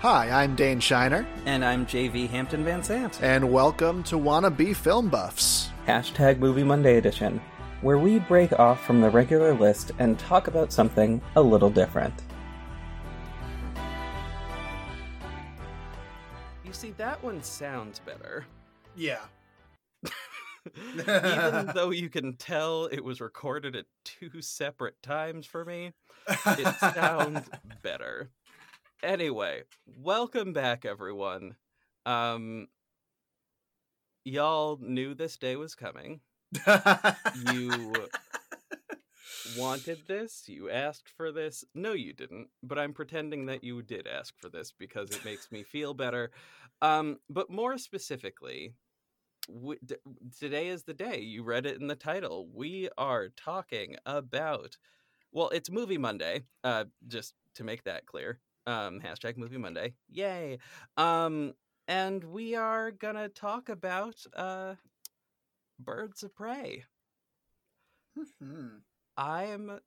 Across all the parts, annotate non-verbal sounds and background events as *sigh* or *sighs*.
Hi, I'm Dane Shiner, And I'm JV Hampton Van Sant. and welcome to Wanna Be Film Buffs. Hashtag Movie Monday edition, where we break off from the regular list and talk about something a little different. You see, that one sounds better. Yeah. *laughs* Even *laughs* though you can tell it was recorded at two separate times for me, it *laughs* sounds better. Anyway, welcome back everyone. Um y'all knew this day was coming. You wanted this, you asked for this. No you didn't, but I'm pretending that you did ask for this because it makes me feel better. Um but more specifically, w- d- today is the day. You read it in the title. We are talking about well, it's Movie Monday. Uh, just to make that clear. Um, hashtag Movie Monday. Yay! Um, and we are gonna talk about uh, Birds of Prey. Hmm. I'm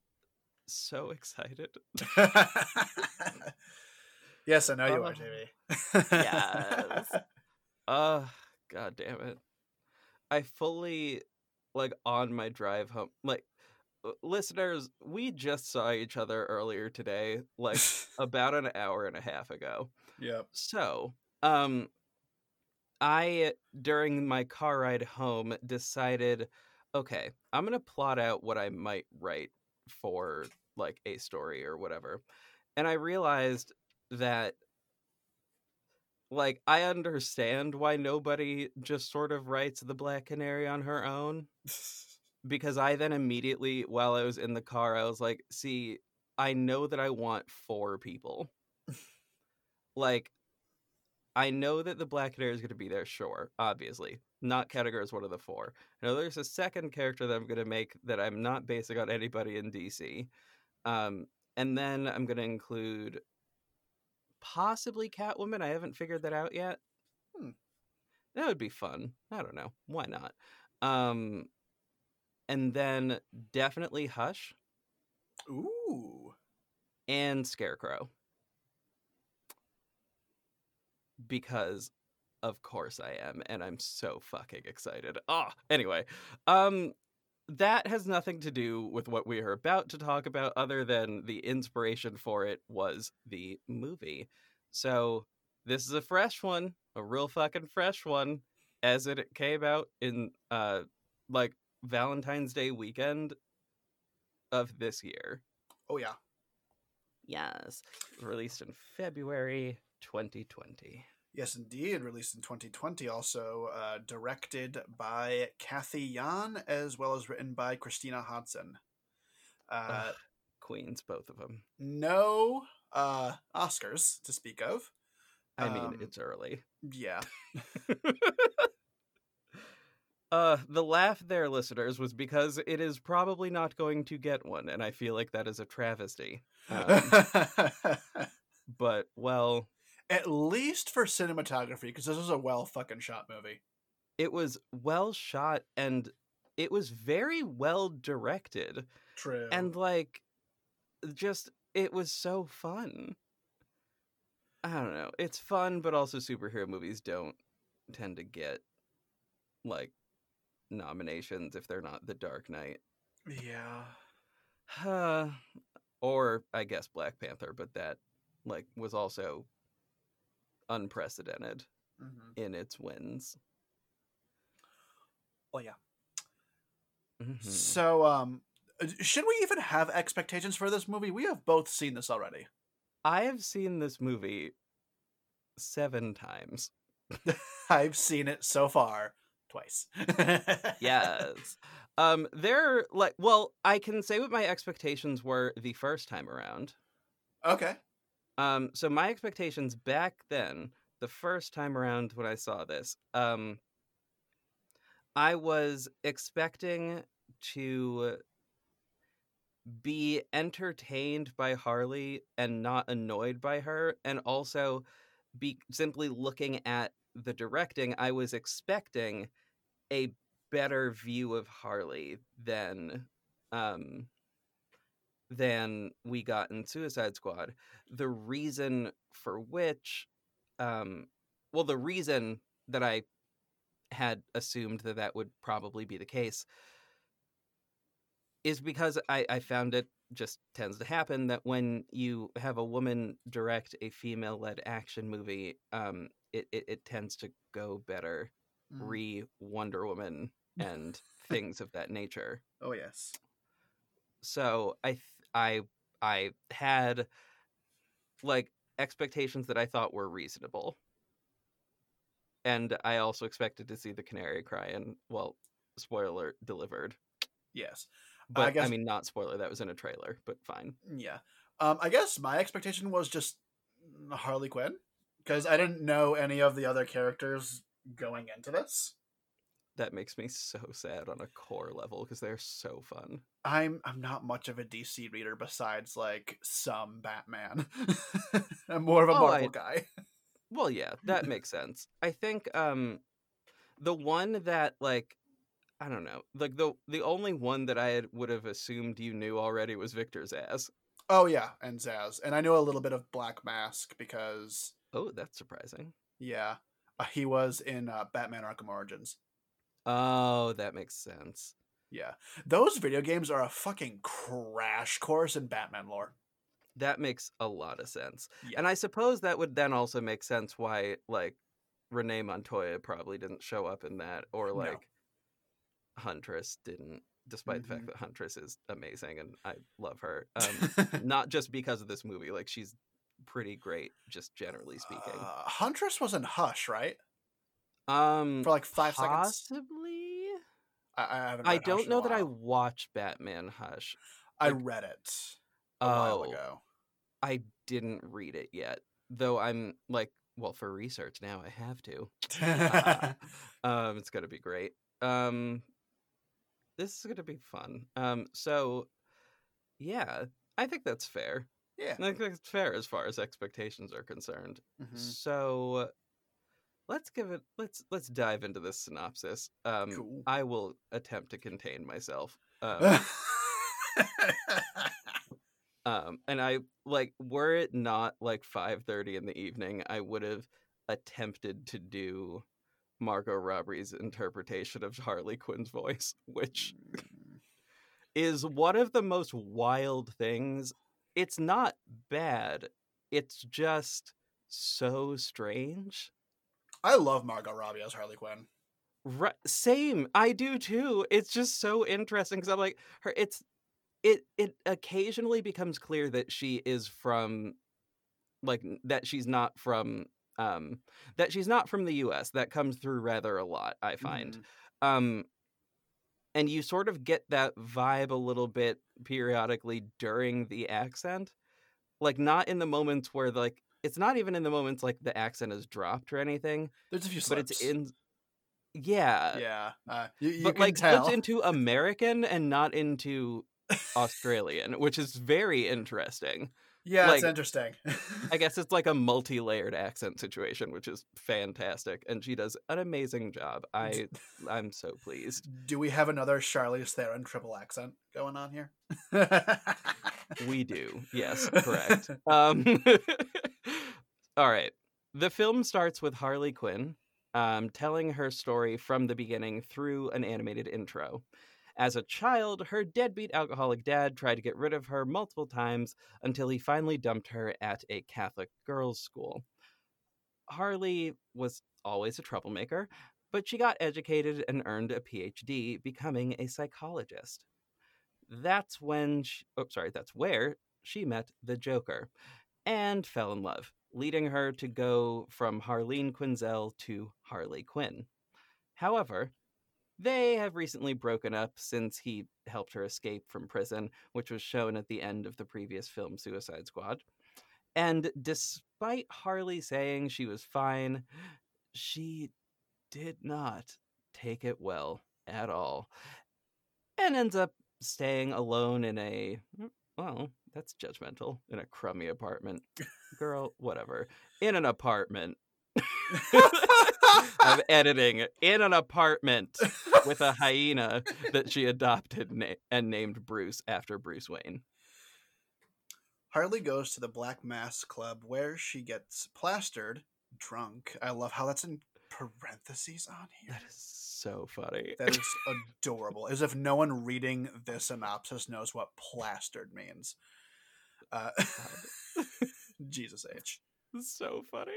so excited. *laughs* yes, I know you Oh. are, JV. Yes. *laughs* Uh, god damn it. I fully like on my drive home like listeners, we just saw each other earlier today, like *laughs* about an hour and a half ago. yep. So, um I during my car ride home decided okay, I'm going to plot out what I might write for like a story or whatever. And I realized that like I understand why nobody just sort of writes the Black Canary on her own *laughs* because I then immediately while I was in the car I was like, "See, I know that I want four people." like I know that the Black Canary is going to be there, sure, obviously. Not category as one of the four. I know there's a second character that I'm going to make that I'm not basing on anybody in DC. Um, and then I'm going to include possibly Catwoman. I haven't figured that out yet. Hmm. That would be fun. I don't know. Why not? Um, and then definitely Hush Ooh. and Scarecrow. Because of course I am and I'm so fucking excited. Ah, anyway, um that has nothing to do with what we are about to talk about other than the inspiration for it was the movie. So, this is a fresh one, a real fucking fresh one as it came out in uh like Valentine's Day weekend of this year. Oh yeah. Yes. Released in February 2020. Yes, indeed. Released in 2020. Also uh, directed by Cathy Yan, as well as written by Christina Hodson. Uh, Ugh, Queens, both of them. no uh, Oscars to speak of. I mean, Um, it's early. Yeah. *laughs* *laughs* uh, the laugh there, listeners, was because it is probably not going to get one, and I feel like that is a travesty. Um, *laughs* but, well, At least for cinematography, because this was a well fucking shot movie. it was well shot and it was very well directed. True. and like just it was so fun i don't know it's fun but also superhero movies don't tend to get like nominations if they're not the dark knight yeah. uh, or i guess black panther but that like was also unprecedented hmm in its wins Oh yeah. Mhm. So, um, uh, should we even have expectations for this movie? We have both seen this already. i have seen this movie seven times *laughs* I've seen it so far twice. yes. *laughs* Um, they're like, well, I can say what my expectations were the first time around. Okay. Um, so my expectations back then, the first time around when I saw this, um, I was expecting to be entertained by Harley and not annoyed by her, and also be simply looking at the directing. I was expecting a better view of Harley than um than we got in Suicide Squad. The reason for which, um, well, the reason that I had assumed that that would probably be the case is because I, I found it just tends to happen that when you have a woman direct a female led action movie, um, it, it, it tends to go better. Mm. Re Wonder Woman and things of that nature. Oh yes. So I th- I I had like expectations that I thought were reasonable. And I also expected to see the canary cry and well, spoiler delivered. Yes. But I, guess- mean not spoiler, that was in a trailer, but fine. Yeah. Um, I guess my expectation was just Harley Quinn because I didn't know any of the other characters going into this. That makes me so sad on a core level because they're so fun. I'm I'm not much of a DC reader besides like some Batman. *laughs* I'm more of a Oh, Marvel I- guy. Well, yeah, that *laughs* makes sense. I think um the one that like I don't know, like the the only one that I had, would have assumed you knew already was Victor Zsasz. Oh yeah, and Zsasz, and I know a little bit of Black Mask because Oh, that's surprising. yeah, uh, he was in uh, Batman Arkham Origins. Oh, that makes sense. Yeah, those video games are a fucking crash course in Batman lore. That makes a lot of sense. Yeah. And I suppose that would then also make sense why like Renee Montoya probably didn't show up in that or No. like Huntress didn't despite the Mm-hmm. fact that Huntress is amazing and I love her. Um *laughs* not just because of this movie, like she's pretty great just generally speaking. Uh, Huntress was in Hush, right? um For like five seconds. possibly I, I haven't. I don't know that I while. watched Batman Hush. I like- read it a while Oh, ago. I didn't read it yet. Though I'm like, well, for research now I have to. *laughs* *laughs* Um, it's gonna be great. Um, this is gonna be fun. Um, so yeah, I think that's fair. Yeah. I think that's fair as far as expectations are concerned. Mhm. So let's give it. Let's let's dive into this synopsis. Um, Cool. I will attempt to contain myself. *laughs* Um, um, and I like were it not like five thirty in the evening, I would have attempted to do Margot Robbie's interpretation of Harley Quinn's voice, which Mm, is one of the most wild things. It's not bad. It's just so strange. I love Margot Robbie as Harley Quinn. Right, same. I do too. It's just so interesting because I'm like her. It's it. It occasionally becomes clear that she is from, like that she's not from, um, that she's not from the U.S. That comes through rather a lot. I find. Mhm. Um, and you sort of get that vibe a little bit periodically during the accent, like not in the moments where like it's not even in the moments like the accent is dropped or anything, There's a few but slips. it's in. Yeah, Yeah. Uh, you, you but like tell. slips into *laughs* American and not into Australian, which is very interesting. Yeah, it's interesting. I *laughs* guess it's like a multi-layered accent situation, which is fantastic, and she does an amazing job. I I'm so pleased. Do we have another Charlize Theron triple accent going on here? We do, yes, correct. *laughs* Um, *laughs* all right. The film starts with Harley Quinn um, telling her story from the beginning through an animated intro. As a child, her deadbeat alcoholic dad tried to get rid of her multiple times until he finally dumped her at a Catholic girls' school. Harley was always a troublemaker, but she got educated and earned a PhD, becoming a psychologist. That's when, she, oh, sorry, that's where she met the Joker and fell in love, leading her to go from Harleen Quinzel to Harley Quinn. However, they have recently broken up since he helped her escape from prison, which was shown at the end of the previous film Suicide Squad. And despite Harley saying she was fine, she did not take it well at all and ends up staying alone in a mm, well that's judgmental in a crummy apartment. Girl whatever. In an apartment *laughs* *laughs* *laughs* of editing in an apartment with a hyena that she adopted na- and named bruce after bruce wayne Harley goes to the Black Mask Club where she gets plastered, drunk. I love how that's in parentheses on here. That is so funny. That is *laughs* adorable. As if no one reading this synopsis knows what plastered means. Uh, *laughs* Jesus H. so funny.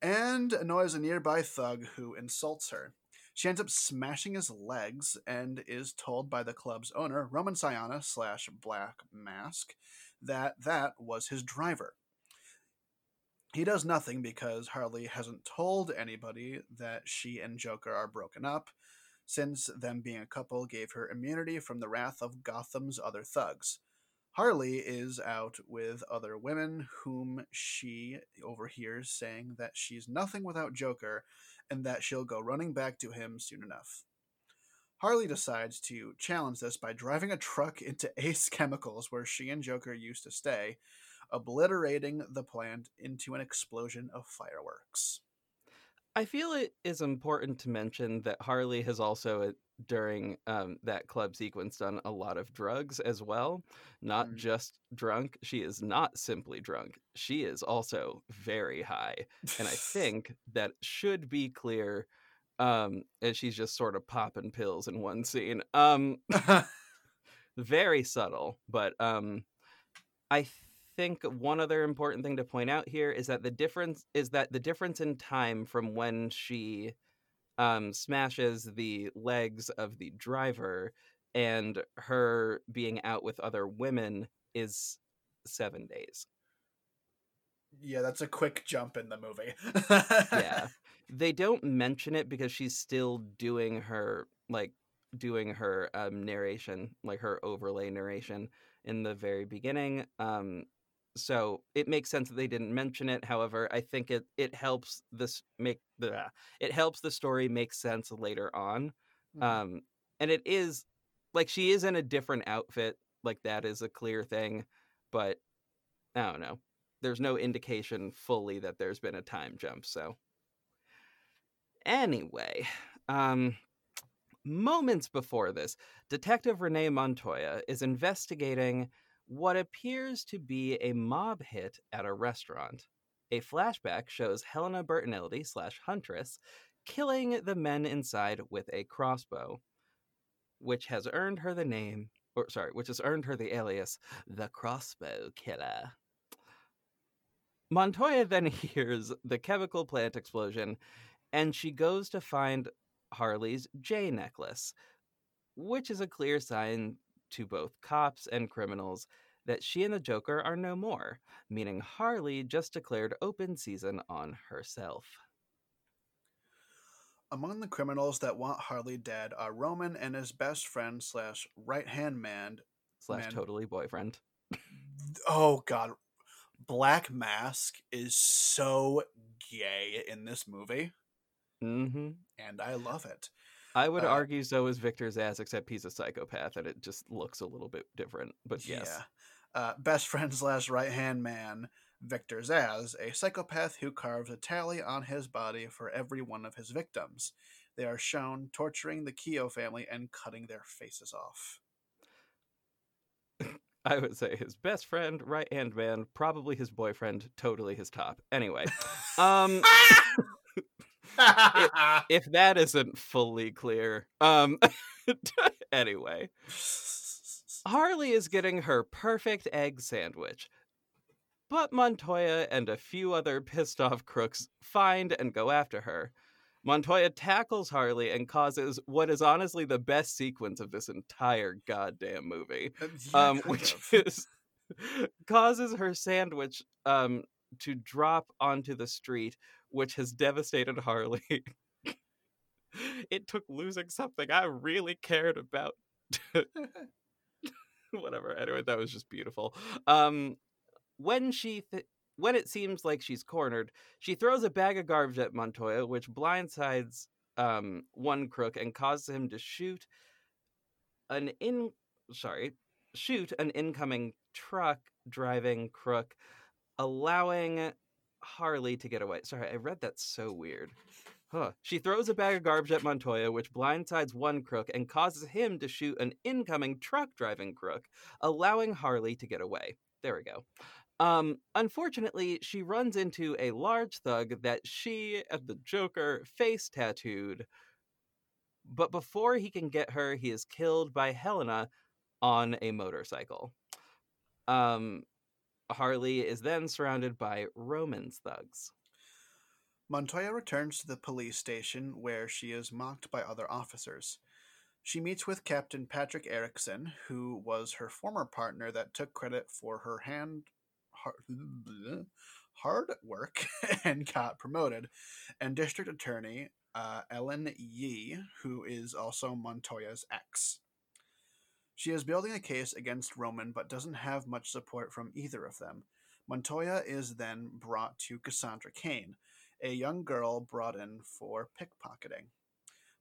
And annoys a nearby thug who insults her. She ends up smashing his legs and is told by the club's owner, Roman Sionis slash Black Mask, that that was his driver. He does nothing because Harley hasn't told anybody that she and Joker are broken up, since them being a couple gave her immunity from the wrath of Gotham's other thugs. Harley is out with other women whom she overhears saying that she's nothing without Joker and that she'll go running back to him soon enough. Harley decides to challenge this by driving a truck into *laughs* Ace Chemicals, where she and Joker used to stay, obliterating the plant into an explosion of fireworks. I feel it is important to mention that Harley has also, uh, during um, that club sequence, done a lot of drugs as well. Not Mm. just drunk. She is not simply drunk. She is also very high. And I *laughs* think that should be clear um, as she's just sort of popping pills in one scene. Um, *laughs* *laughs* very subtle, but um, I think one other important thing to point out here is that the difference is that the difference in time from when she um, smashes the legs of the driver and her being out with other women is seven days. yeah, that's a quick jump in the movie. yeah *laughs* they don't mention it because she's still doing her like doing her um narration like her overlay narration in the very beginning um so it makes sense that they didn't mention it however i think it it helps this make the it helps the story make sense later on Mhm. um and it is like she is in a different outfit like that is a clear thing but i don't know there's no indication fully that there's been a time jump so Anyway, um, moments before this, Detective Renee Montoya is investigating what appears to be a mob hit at a restaurant. A flashback shows Helena Bertinelli slash Huntress killing the men inside with a crossbow, which has earned her the name, or sorry, which has earned her the alias, the Crossbow Killer. Montoya then *laughs* hears the chemical plant explosion and she goes to find Harley's J necklace, which is a clear sign to both cops and criminals that she and the Joker are no more, meaning Harley just declared open season on herself. Among the criminals that want Harley dead are Roman and his best friend slash right hand man. Slash Man. totally boyfriend. Oh God, Black Mask is so gay in this movie, hmm and I love it. I would Uh, argue so is Victor Zsasz, except he's a psychopath and it just looks a little bit different. But yes. Yeah. Uh, best friend slash right hand man, Victor Zsasz, a psychopath who carves a tally on his body for every one of his victims. They are shown torturing the Keogh family and cutting their faces off. *coughs* I would say his best friend, right hand man, probably his boyfriend, totally his top. Anyway, *laughs* um, *laughs* if that isn't fully clear, um, *laughs* anyway, Harley is getting her perfect egg sandwich. But Montoya and a few other pissed off crooks find and go after her. Montoya tackles Harley and causes what is honestly the best sequence of this entire goddamn movie um, which is causes her sandwich um, to drop onto the street, which has devastated Harley. *laughs* it took losing something I really cared about. *laughs* *laughs* Whatever. Anyway, that was just beautiful. Um, when she th- when it seems like she's cornered, she throws a bag of garbage at Montoya, which blindsides um, one crook and causes him to shoot an in sorry shoot an incoming truck driving crook, allowing Harley to get away. Sorry, I read that so weird. Huh. She throws a bag of garbage at Montoya, which blindsides one crook and causes him to shoot an incoming truck driving crook, allowing Harley to get away. there we go. Um, unfortunately, she runs into a large thug that she and the Joker face tattooed. But before he can get her, he is killed by Helena on a motorcycle. Um, Harley is then surrounded by Roman's thugs. Montoya returns to the police station where she is mocked by other officers. She meets with Captain Patrick Erickson, who was her former partner that took credit for her hand hard, hard work *laughs* and got promoted, and District Attorney uh, Ellen Yee, who is also Montoya's ex. She is building a case against Roman but doesn't have much support from either of them. Montoya is then brought to Cassandra Cain, a young girl brought in for pickpocketing.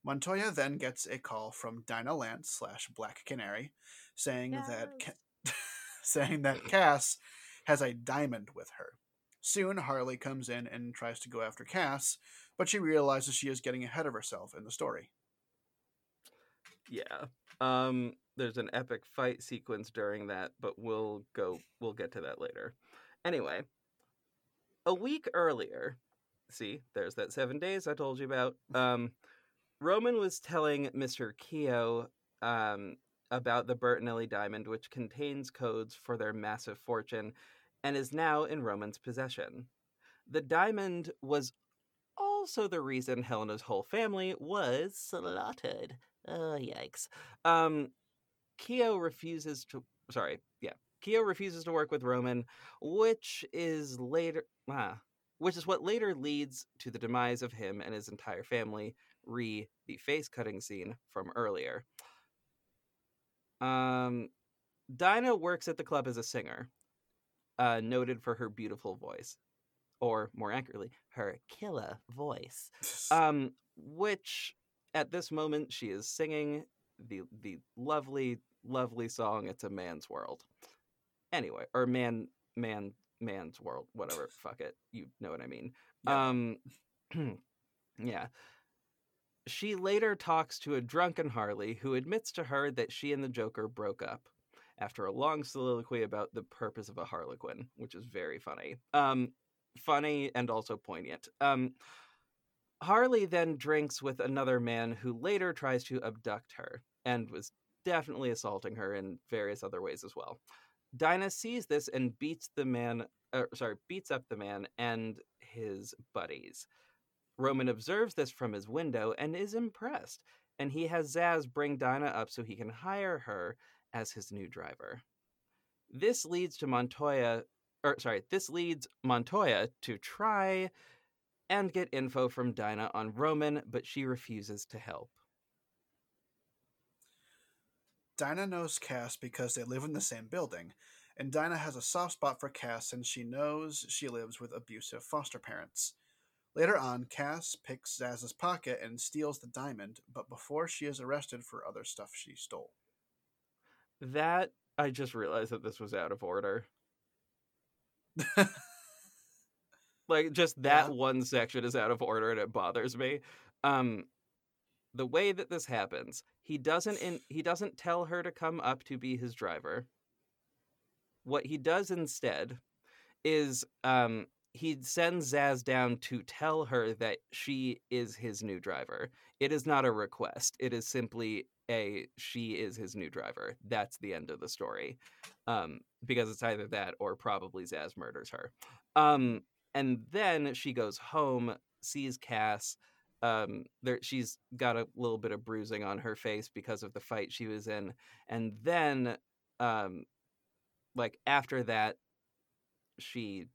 Montoya then gets a call from Dinah Lance slash Black Canary, saying yes. that Ca- *laughs* saying that Cass has a diamond with her. Soon, Harley comes in and tries to go after Cass, but she realizes she is getting ahead of herself in the story. Yeah. Um, there's an epic fight sequence during that, but we'll go we'll get to that later. Anyway, a week earlier, see, there's that 7 days I told you about. Um, Roman was telling Mr. Keogh um, about the Bertinelli diamond, which contains codes for their massive fortune and is now in Roman's possession. The diamond was also the reason Helena's whole family was slaughtered. Oh, yikes. Um, Keogh refuses to. Sorry, yeah. Keogh refuses to work with Roman, which is later. Ah, which is what later leads to the demise of him and his entire family, re the face cutting scene from earlier. Um, Dinah works at the club as a singer, uh, noted for her beautiful voice, or more accurately, her killer voice, *laughs* um, which at this moment she is singing the the lovely lovely song "It's a Man's World." Anyway, or man man man's world, whatever. fuck it, you know what I mean. Yeah. Um, *clears throat* yeah. She later talks to a drunken Harley who admits to her that she and the Joker broke up after a long soliloquy about the purpose of a harlequin, which is very funny. Um, funny and also poignant. Um, Harley then drinks with another man who later tries to abduct her and was definitely assaulting her in various other ways as well. Dinah sees this and beats the man, uh, sorry, beats up the man and his buddies. Roman observes this from his window and is impressed, and he has Zsasz bring Dinah up so he can hire her as his new driver. This leads to Montoya, or sorry, this leads Montoya to try and get info from Dinah on Roman, but she refuses to help. Dinah knows Cass because they live in the same building, and Dinah has a soft spot for Cass since she knows she lives with abusive foster parents. Later on, Cass picks Zsasz's pocket and steals the diamond, but before she is arrested for other stuff she stole. That I just realized that this was out of order. *laughs* like just that yeah. one section is out of order and it bothers me. Um the way that this happens, he doesn't in, he doesn't tell her to come up to be his driver. What he does instead is um he sends Zsasz down to tell her that she is his new driver. It is not a request. It is simply a she is his new driver. That's the end of the story. Um, because it's either that or probably Zsasz murders her. Um, and then she goes home, sees Cass. Um, there she's got a little bit of bruising on her face because of the fight she was in, and then, um, like after that, she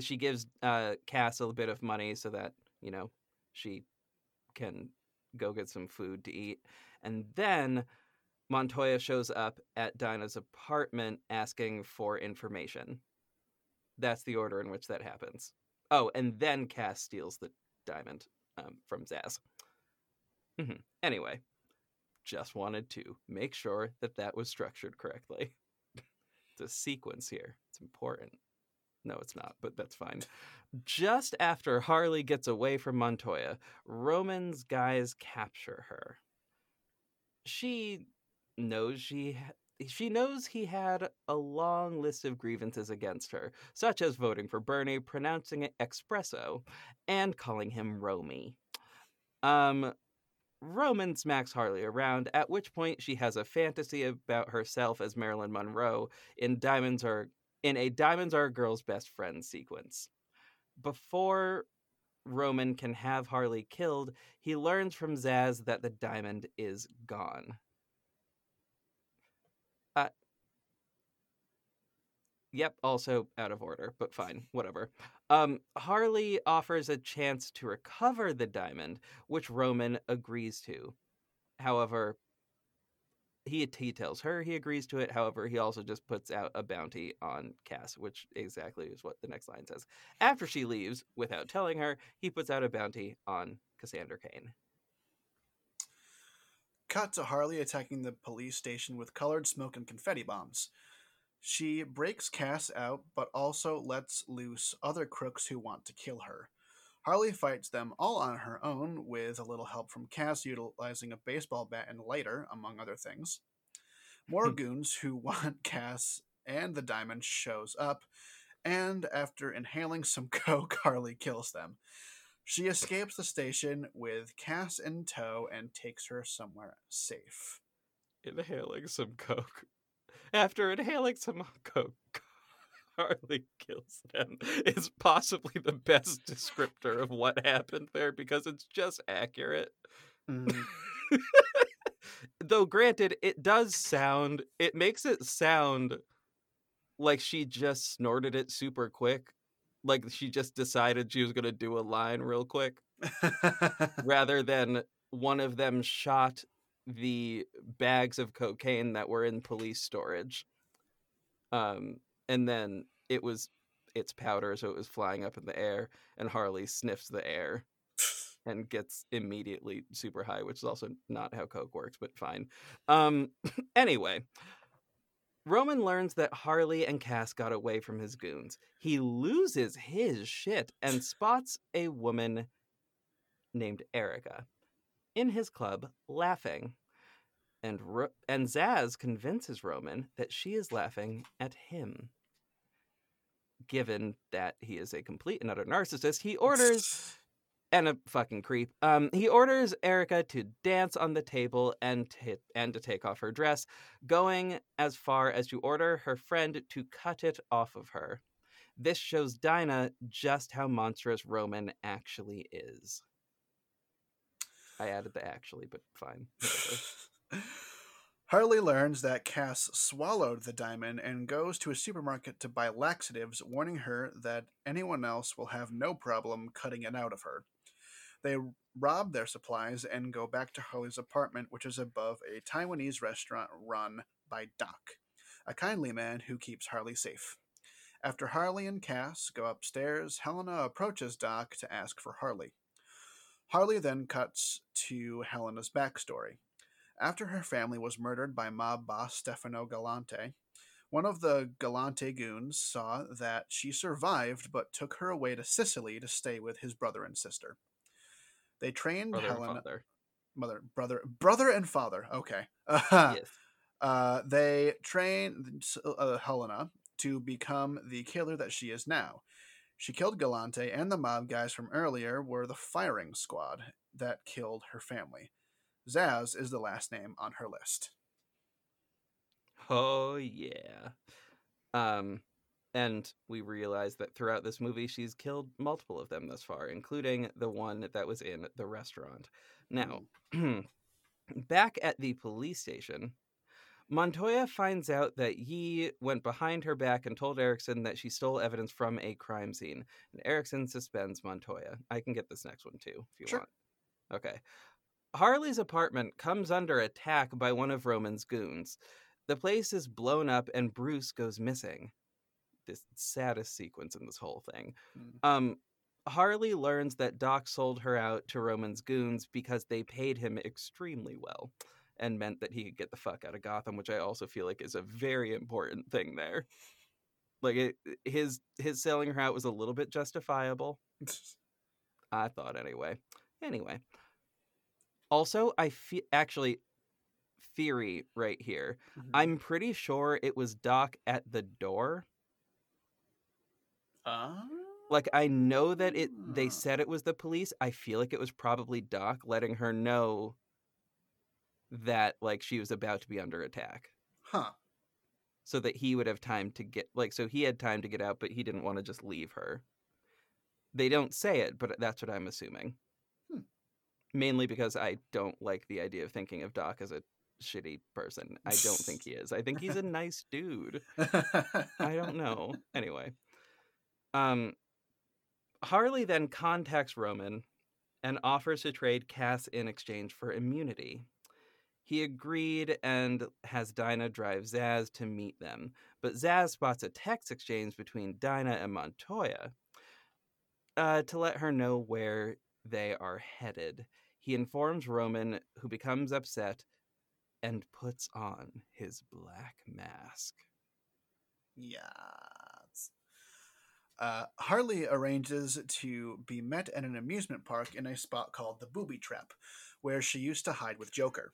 she gives uh, Cass a little bit of money so that you know she can go get some food to eat, and then Montoya shows up at Dinah's apartment asking for information. That's the order in which that happens. Oh, and then Cass steals the diamond um, from Zsasz. Mm-hmm. Anyway, just wanted to make sure that that was structured correctly. *laughs* the sequence here, it's important. No, it's not, but that's fine. Just after Harley gets away from Montoya, Roman's guys capture her. She knows she she knows he had a long list of grievances against her, such as voting for Bernie, pronouncing it espresso, and calling him Romy. Um, Roman smacks Harley around, at which point she has a fantasy about herself as Marilyn Monroe in Diamonds Are in a Diamonds Are a Girl's Best Friend sequence. Before Roman can have Harley killed, he learns from Zsasz that the diamond is gone. Uh, yep, also out of order, but fine, whatever. Um, Harley offers a chance to recover the diamond, which Roman agrees to. However, he he tells her he agrees to it. However, he also just puts out a bounty on Cass, which exactly is what the next line says. After she leaves, without telling her, he puts out a bounty on Cassandra Cain. Cut to Harley attacking the police station with colored smoke and confetti bombs. She breaks Cass out, but also lets loose other crooks who want to kill her. Harley fights them all on her own, with a little help from Cass utilizing a baseball bat and lighter, among other things. More hmm. goons who *laughs* want Cass and the diamond shows up, and after inhaling some *laughs* coke, Harley kills them. She escapes the station with Cass in tow and takes her somewhere safe. Inhaling some coke. After inhaling some *laughs* coke, Harley kills them is possibly the best descriptor of what happened there because it's just accurate. Mm. *laughs* Though, granted, it does sound, it makes it sound like she just snorted it super quick. Like she just decided she was going to do a line real quick *laughs* rather than one of them shot the bags of cocaine that were in police storage. Um, and then it was it's powder, so it was flying up in the air, and Harley sniffs the air *sighs* and gets immediately super high, which is also not how Coke works, but fine. Um, *laughs* anyway, Roman learns that Harley and Cass got away from his goons. He loses his shit and spots a woman named Erica in his club laughing. And Ro- and Zsasz convinces Roman that she is laughing at him. Given that he is a complete and utter narcissist, he orders *laughs* and a fucking creep. Um, he orders Erica to dance on the table and t- and to take off her dress, going as far as to order her friend to cut it off of her. This shows Dinah just how monstrous Roman actually is. I added the actually, but fine. *laughs* Harley learns that Cass swallowed the diamond and goes to a supermarket to buy laxatives, warning her that anyone else will have no problem cutting it out of her. They rob their supplies and go back to Harley's apartment, which is above a Taiwanese restaurant run by Doc, a kindly man who keeps Harley safe. After Harley and Cass go upstairs, Helena approaches Doc to ask for Harley. Harley then cuts to Helena's backstory. After her family was murdered by mob boss Stefano Galante, one of the Galante goons saw that she survived but took her away to Sicily to stay with his brother and sister. They trained Brother Helena, mother, brother, brother and father. Okay. *laughs* Yes. Uh, they trained uh, Helena to become the killer that she is now. She killed Galante, and the mob guys from earlier were the firing squad that killed her family. Zsasz is the last name on her list. Oh yeah. Um and we realize that throughout this movie she's killed multiple of them thus far, including the one that was in the restaurant. Now, *clears throat* back at the police station, Montoya finds out that Yee went behind her back and told Erickson that she stole evidence from a crime scene. And Erickson suspends Montoya. I can get this next one too, if you Sure. want. Okay. Harley's apartment comes under attack by one of Roman's goons. The place is blown up and Bruce goes missing. This saddest sequence in this whole thing. Mm. Um, Harley learns that Doc sold her out to Roman's goons because they paid him extremely well and meant that he could get the fuck out of Gotham, which I also feel like is a very important thing there. Like it, his his selling her out was a little bit justifiable. *laughs* I thought anyway. Anyway. Also, I feel actually theory right here. Mhm. I'm pretty sure it was Doc at the door. Ah. Like I know that it they Ah. said it was the police. I feel like it was probably Doc letting her know that like she was about to be under attack Huh. so that he would have time to get like so he had time to get out but he didn't want to just leave her. They don't say it, but that's what I'm assuming. Mainly because I don't like the idea of thinking of Doc as a shitty person. I don't think he is. I think he's a *laughs* nice dude. I don't know. Anyway, um, Harley then contacts Roman and offers to trade Cass in exchange for immunity. He agreed and has Dinah drive Zsasz to meet them, but Zsasz spots a text exchange between Dinah and Montoya uh, to let her know where they are headed. He informs Roman, who becomes upset and puts on his black mask. Yes. Uh, Harley arranges to be met at an amusement park in a spot called the Booby Trap, where she used to hide with Joker.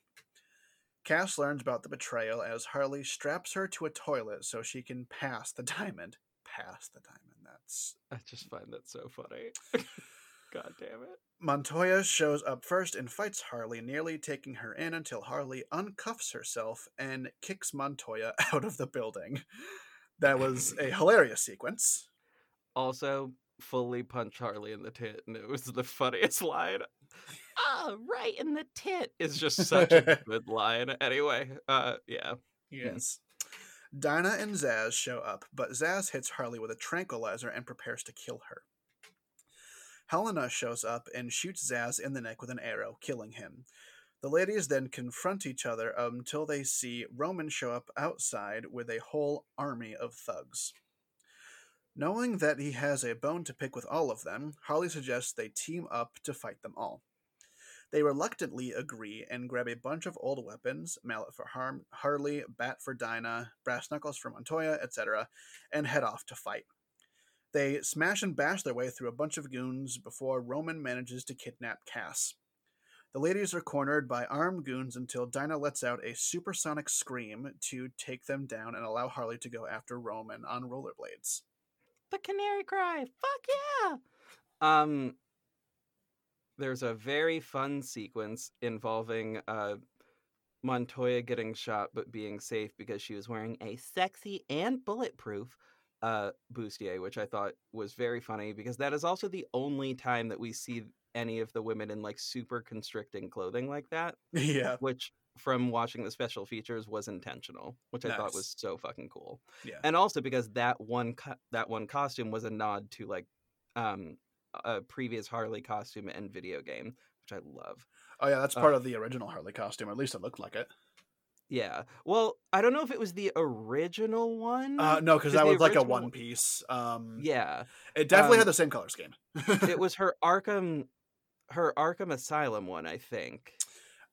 Cass learns about the betrayal as Harley straps her to a toilet so she can pass the diamond. Pass the diamond. That's. I just find that so funny. *laughs* God damn it. Montoya shows up first and fights Harley, nearly taking her in until Harley uncuffs herself and kicks Montoya *laughs* out of the building. That was a *laughs* hilarious sequence. Also, fully punch Harley in the tit, and it was the funniest line. Ah, right in the tit is just such a *laughs* good line. Anyway, uh, yeah. Yes. Dinah and Zsasz show up, but Zsasz hits Harley with a tranquilizer and prepares to kill her. Helena shows up and shoots Zsasz in the neck with an arrow, killing him. The ladies then confront each other um, until they see Roman show up outside with a whole army of thugs. Knowing that he has a bone to pick with all of them, Harley suggests they team up to fight them all. They reluctantly agree and grab a bunch of old weapons mallet for Harm, Harley, bat for Dinah, brass knuckles for Montoya, etc., and head off to fight. They smash and bash their way through a bunch of goons before Roman manages to kidnap Cass. The ladies are cornered by armed goons until Dinah lets out a supersonic scream to take them down and allow Harley to go after Roman on rollerblades. The canary cry. Fuck yeah. Um there's a very fun sequence involving uh Montoya getting shot but being safe because she was wearing a sexy and bulletproof uh bustier, which I thought was very funny because that is also the only time that we see any of the women in like super constricting clothing like that, *laughs* yeah, which from watching the special features was intentional, which I thought was so fucking cool yeah. and also because that one co- that one costume was a nod to like um a previous Harley costume and video game, which I love. Oh yeah, that's Uh, part of the original Harley costume. At least it looked like it. Yeah. Well, I don't know if it was the original one. Uh, no, because that was like a one piece. Um, yeah, it definitely um, had the same color scheme. it *laughs* was her Arkham, her Arkham Asylum one, I think.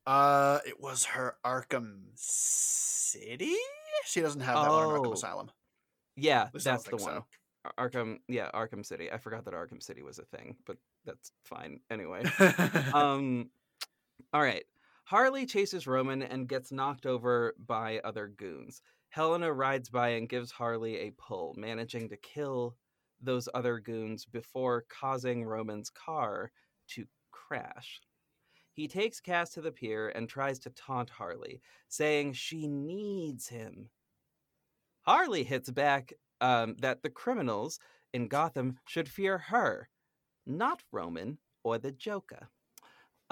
uh, it was her Arkham City. She doesn't have that one in Arkham Oh. Asylum. Yeah, At least I don't that's the one. so. Arkham, yeah, Arkham City. I forgot that Arkham City was a thing, but that's fine. Anyway, *laughs* um all right harley chases roman and gets knocked over by other goons. Helena rides by and gives harley a pull managing to kill those other goons before causing roman's car to crash. He takes cass to the pier and tries to taunt harley saying she needs him. Harley hits back um, that the criminals in gotham should fear her not roman or the joker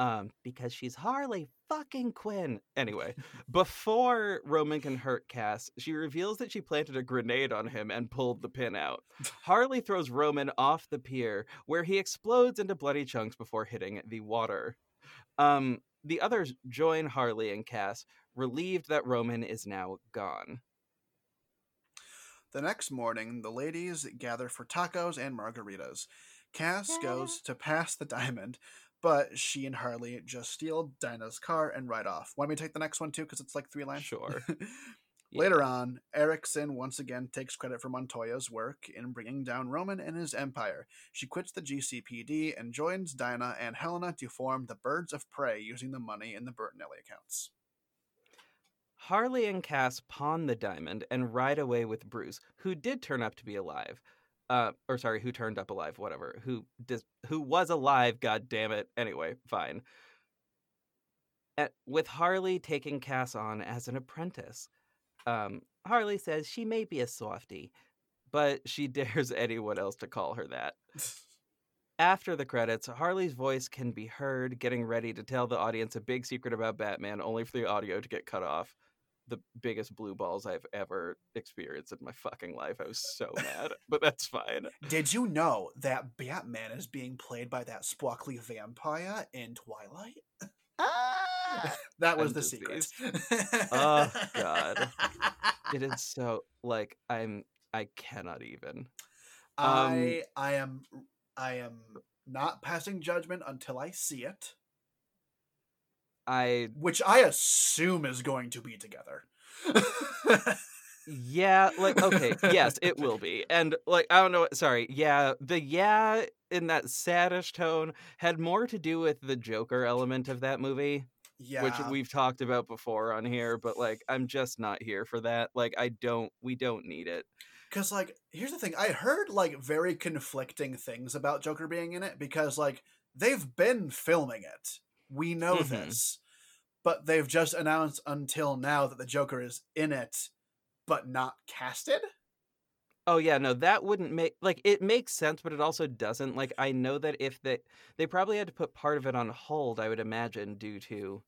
um, because she's Harley fucking Quinn. Anyway, before Roman can hurt Cass, she reveals that she planted a grenade on him and pulled the pin out. *laughs* Harley throws Roman off the pier, where he explodes into bloody chunks before hitting the water. Um, the others join Harley and Cass, relieved that Roman is now gone. The next morning, the ladies gather for tacos and margaritas. Cass goes to pass the diamond, but she and Harley just steal Dinah's car and ride off. Want me to take the next one too? Because it's like three lines. Sure. *laughs* Later on, Erickson once again takes credit for Montoya's work in bringing down Roman and his empire. She quits the GCPD and joins Dinah and Helena to form the Birds of Prey using the money in the Bertinelli accounts. Harley and Cass pawn the diamond and ride away with Bruce, who did turn up to be alive. Uh, or sorry, who turned up alive? Whatever. Who dis- who was alive? God damn it. Anyway, fine. At, with Harley taking Cass on as an apprentice. Um, Harley says she may be a softie, but she *laughs* dares anyone else to call her that. *laughs* After the credits, Harley's voice can be heard getting ready to tell the audience a big secret about Batman, only for the audio to get cut off. The biggest blue balls I've ever experienced in my fucking life. I was so mad, but that's fine. Did you know that Batman is being played by that sparkly vampire in Twilight? Ah! *laughs* That was I'm the secret. Oh, God. *laughs* It is so like I'm I cannot even. I I am I am not passing judgment until I see it, I which I assume is going to be together. *laughs* yeah, like okay, yes, it will be. And like I don't know, sorry. Yeah, the yeah in that saddish tone had more to do with the Joker element of that movie, yeah, which we've talked about before on here, but like I'm just not here for that. Like I don't we don't need it. because like here's the thing, I heard like very conflicting things about Joker being in it because like they've been filming it, we know Mhm. this, but they've just announced until now that the Joker is in it, but not casted. Oh yeah, no, that wouldn't make like it makes sense, but it also doesn't. Like I know that if they they probably had to put part of it on hold, I would imagine due to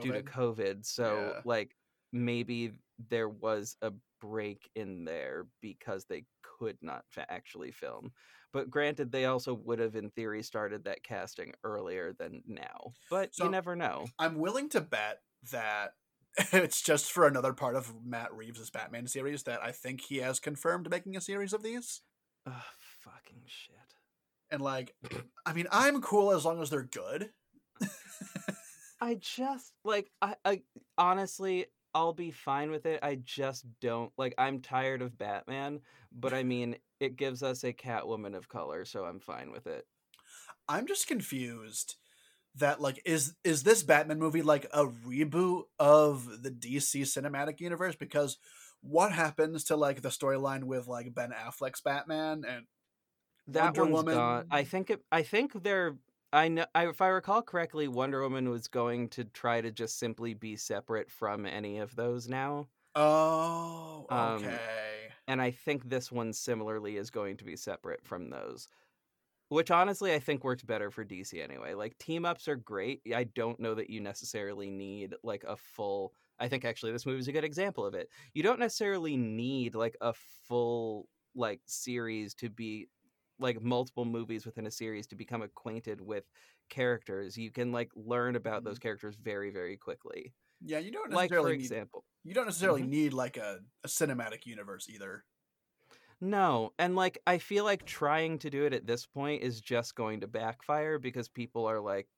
due to COVID. COVID. So Yeah. like maybe there was a break in there because they could not fa- actually film. But granted, they also would have, in theory, started that casting earlier than now. But So- you never know. I'm willing to bet that *laughs* it's just for another part of Matt Reeves' Batman series that I think he has confirmed making a series of these. Ugh, fucking shit. And like, *clears throat* I mean, I'm cool as long as they're good. *laughs* I just like I, I honestly I'll be fine with it. I just don't like I'm tired of Batman, but I mean it gives us a Catwoman of color, so I'm fine with it. I'm just confused that like is is this Batman movie like a reboot of the DC cinematic universe because what happens to like the storyline with like Ben Affleck's Batman and That Wonder one's Woman? gone. I think it I think they're I know I, if I recall correctly, Wonder Woman was going to try to just simply be separate from any of those now. Oh, Um, okay. And I think this one similarly is going to be separate from those. Which honestly I think works better for DC anyway. Like team ups are great. I don't know that you necessarily need like a full I think actually this movie is a good example of it. You don't necessarily need like a full like series to be like multiple movies within a series to become acquainted with characters. You can like learn about those mm-hmm. characters very very quickly. yeah, you don't Like for example, you don't necessarily Mhm. need like a, a cinematic universe either. No, and like I feel like trying to do it at this point is just going to backfire because people are like,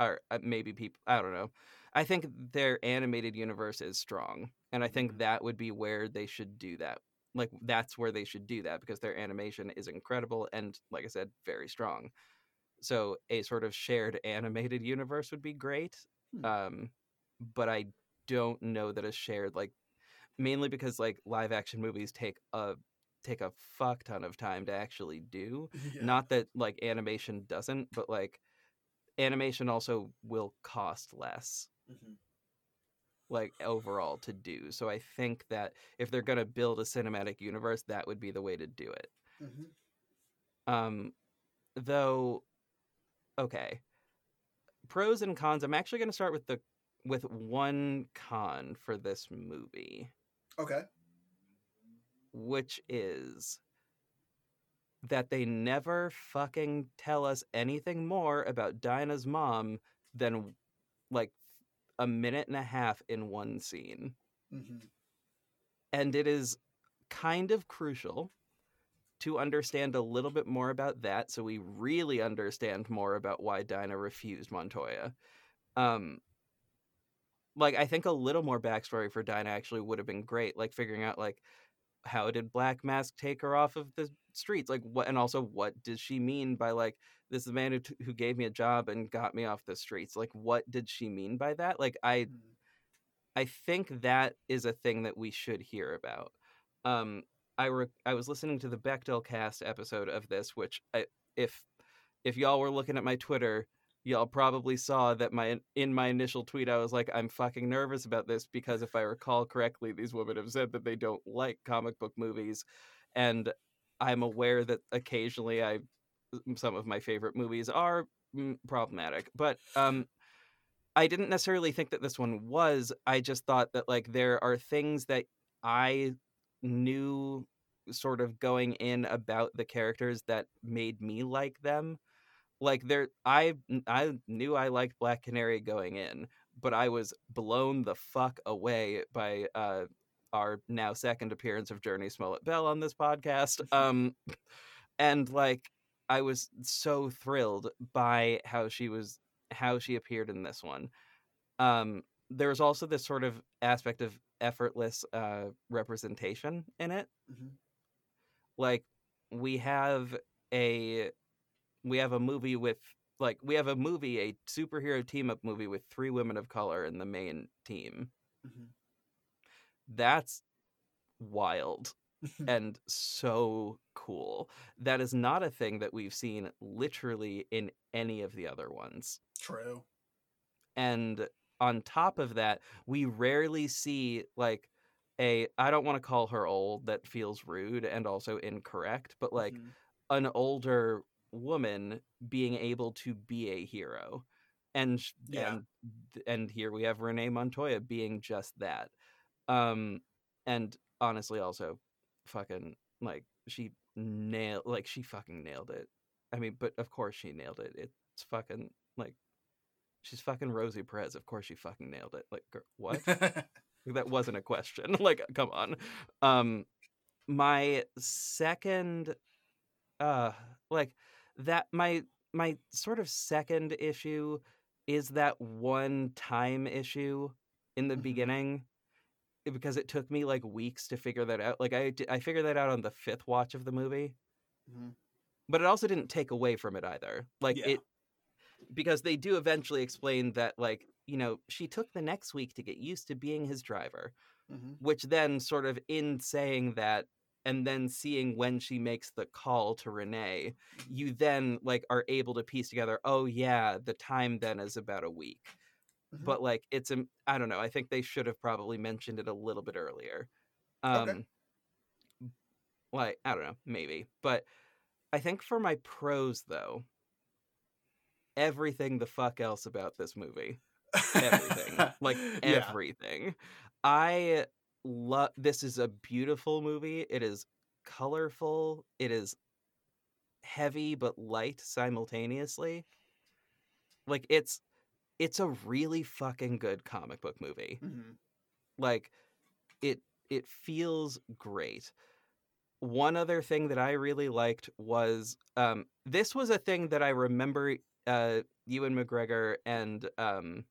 or uh, maybe people, I don't know. I think their animated universe is strong, and I think that would be where they should do that. Like that's where they should do that because their animation is incredible and, like I said, very strong. So a sort of shared animated universe would be great. Hmm. Um, but I don't know that a shared like mainly because like live action movies take a take a fuck ton of time to actually do. *laughs* Yeah. Not that like animation doesn't, but like animation also will cost less Mhm. like overall to do. So I think that if they're going to build a cinematic universe, that would be the way to do it. Mhm. Um though okay. Pros and cons. I'm actually going to start with the with one con for this movie. Okay. which is that they never fucking tell us anything more about Dinah's mom than like a minute and a half in one scene. hmm And it is kind of crucial to understand a little bit more about that so we really understand more about why Dinah refused Montoya. Um like I think a little more backstory for Dinah actually would have been great, like figuring out like how did Black Mask take her off of the streets? Like what and also what does she mean by like this is the man who t- who gave me a job and got me off the streets? Like what did she mean by that? Like I Mm-hmm. I think that is a thing that we should hear about. Um, I re- I was listening to the Bechdel cast episode of this, which I, if if y'all were looking at my Twitter, y'all probably saw that my in my initial tweet I was like, I'm fucking nervous about this because if I recall correctly, these women have said that they don't like comic book movies, and I'm aware that occasionally I some of my favorite movies are mm, problematic, but um. I didn't necessarily think that this one was. I just thought that like there are things that I knew sort of going in about the characters that made me like them like there i i knew i liked black canary going in but i was blown the fuck away by uh our now second appearance of Jurnee Smollett Bell on this podcast *laughs* um and like i was so thrilled by how she was how she appeared in this one um there was also this sort of aspect of effortless uh representation in it Mhm. like we have a we have a movie with like we have a movie a superhero team up movie with three women of color in the main team Mhm. that's wild *laughs* and so cool that is not a thing that we've seen literally in any of the other ones True. and on top of that we rarely see like a i don't want to call her old that feels rude and also incorrect but like Mhm. an older woman being able to be a hero and Yeah. and and here we have Renee Montoya being just that um and honestly also fucking like she nailed like she fucking nailed it. I mean but of course she nailed it. It's fucking like she's fucking Rosie Perez. Of course she fucking nailed it. Like gir- what? *laughs* That wasn't a question. *laughs* Like come on. Um my second uh like that my my sort of second issue is that one time issue in the Mhm. beginning eh, because it took me like weeks to figure that out like i i figured that out on the fifth watch of the movie Mhm. but it also didn't take away from it either like Yeah. it because they do eventually explain that like you know she took the next week to get used to being his driver Mhm. which then sort of in saying that and then seeing when she makes the call to Renee, you then like are able to piece together, oh yeah, the time then is about a week. Mhm. But like it's a I don't know, I think they should have probably mentioned it a little bit earlier. Um Okay. like I don't know, maybe. But I think for my pros though, everything the fuck else about this movie everything like *laughs* yeah. everything i love this is a beautiful movie it is colorful it is heavy but light simultaneously. Like it's it's a really fucking good comic book movie. Mhm. like it it feels great. One other thing that i really liked was um this was a thing that i remember uh ewan mcgregor and um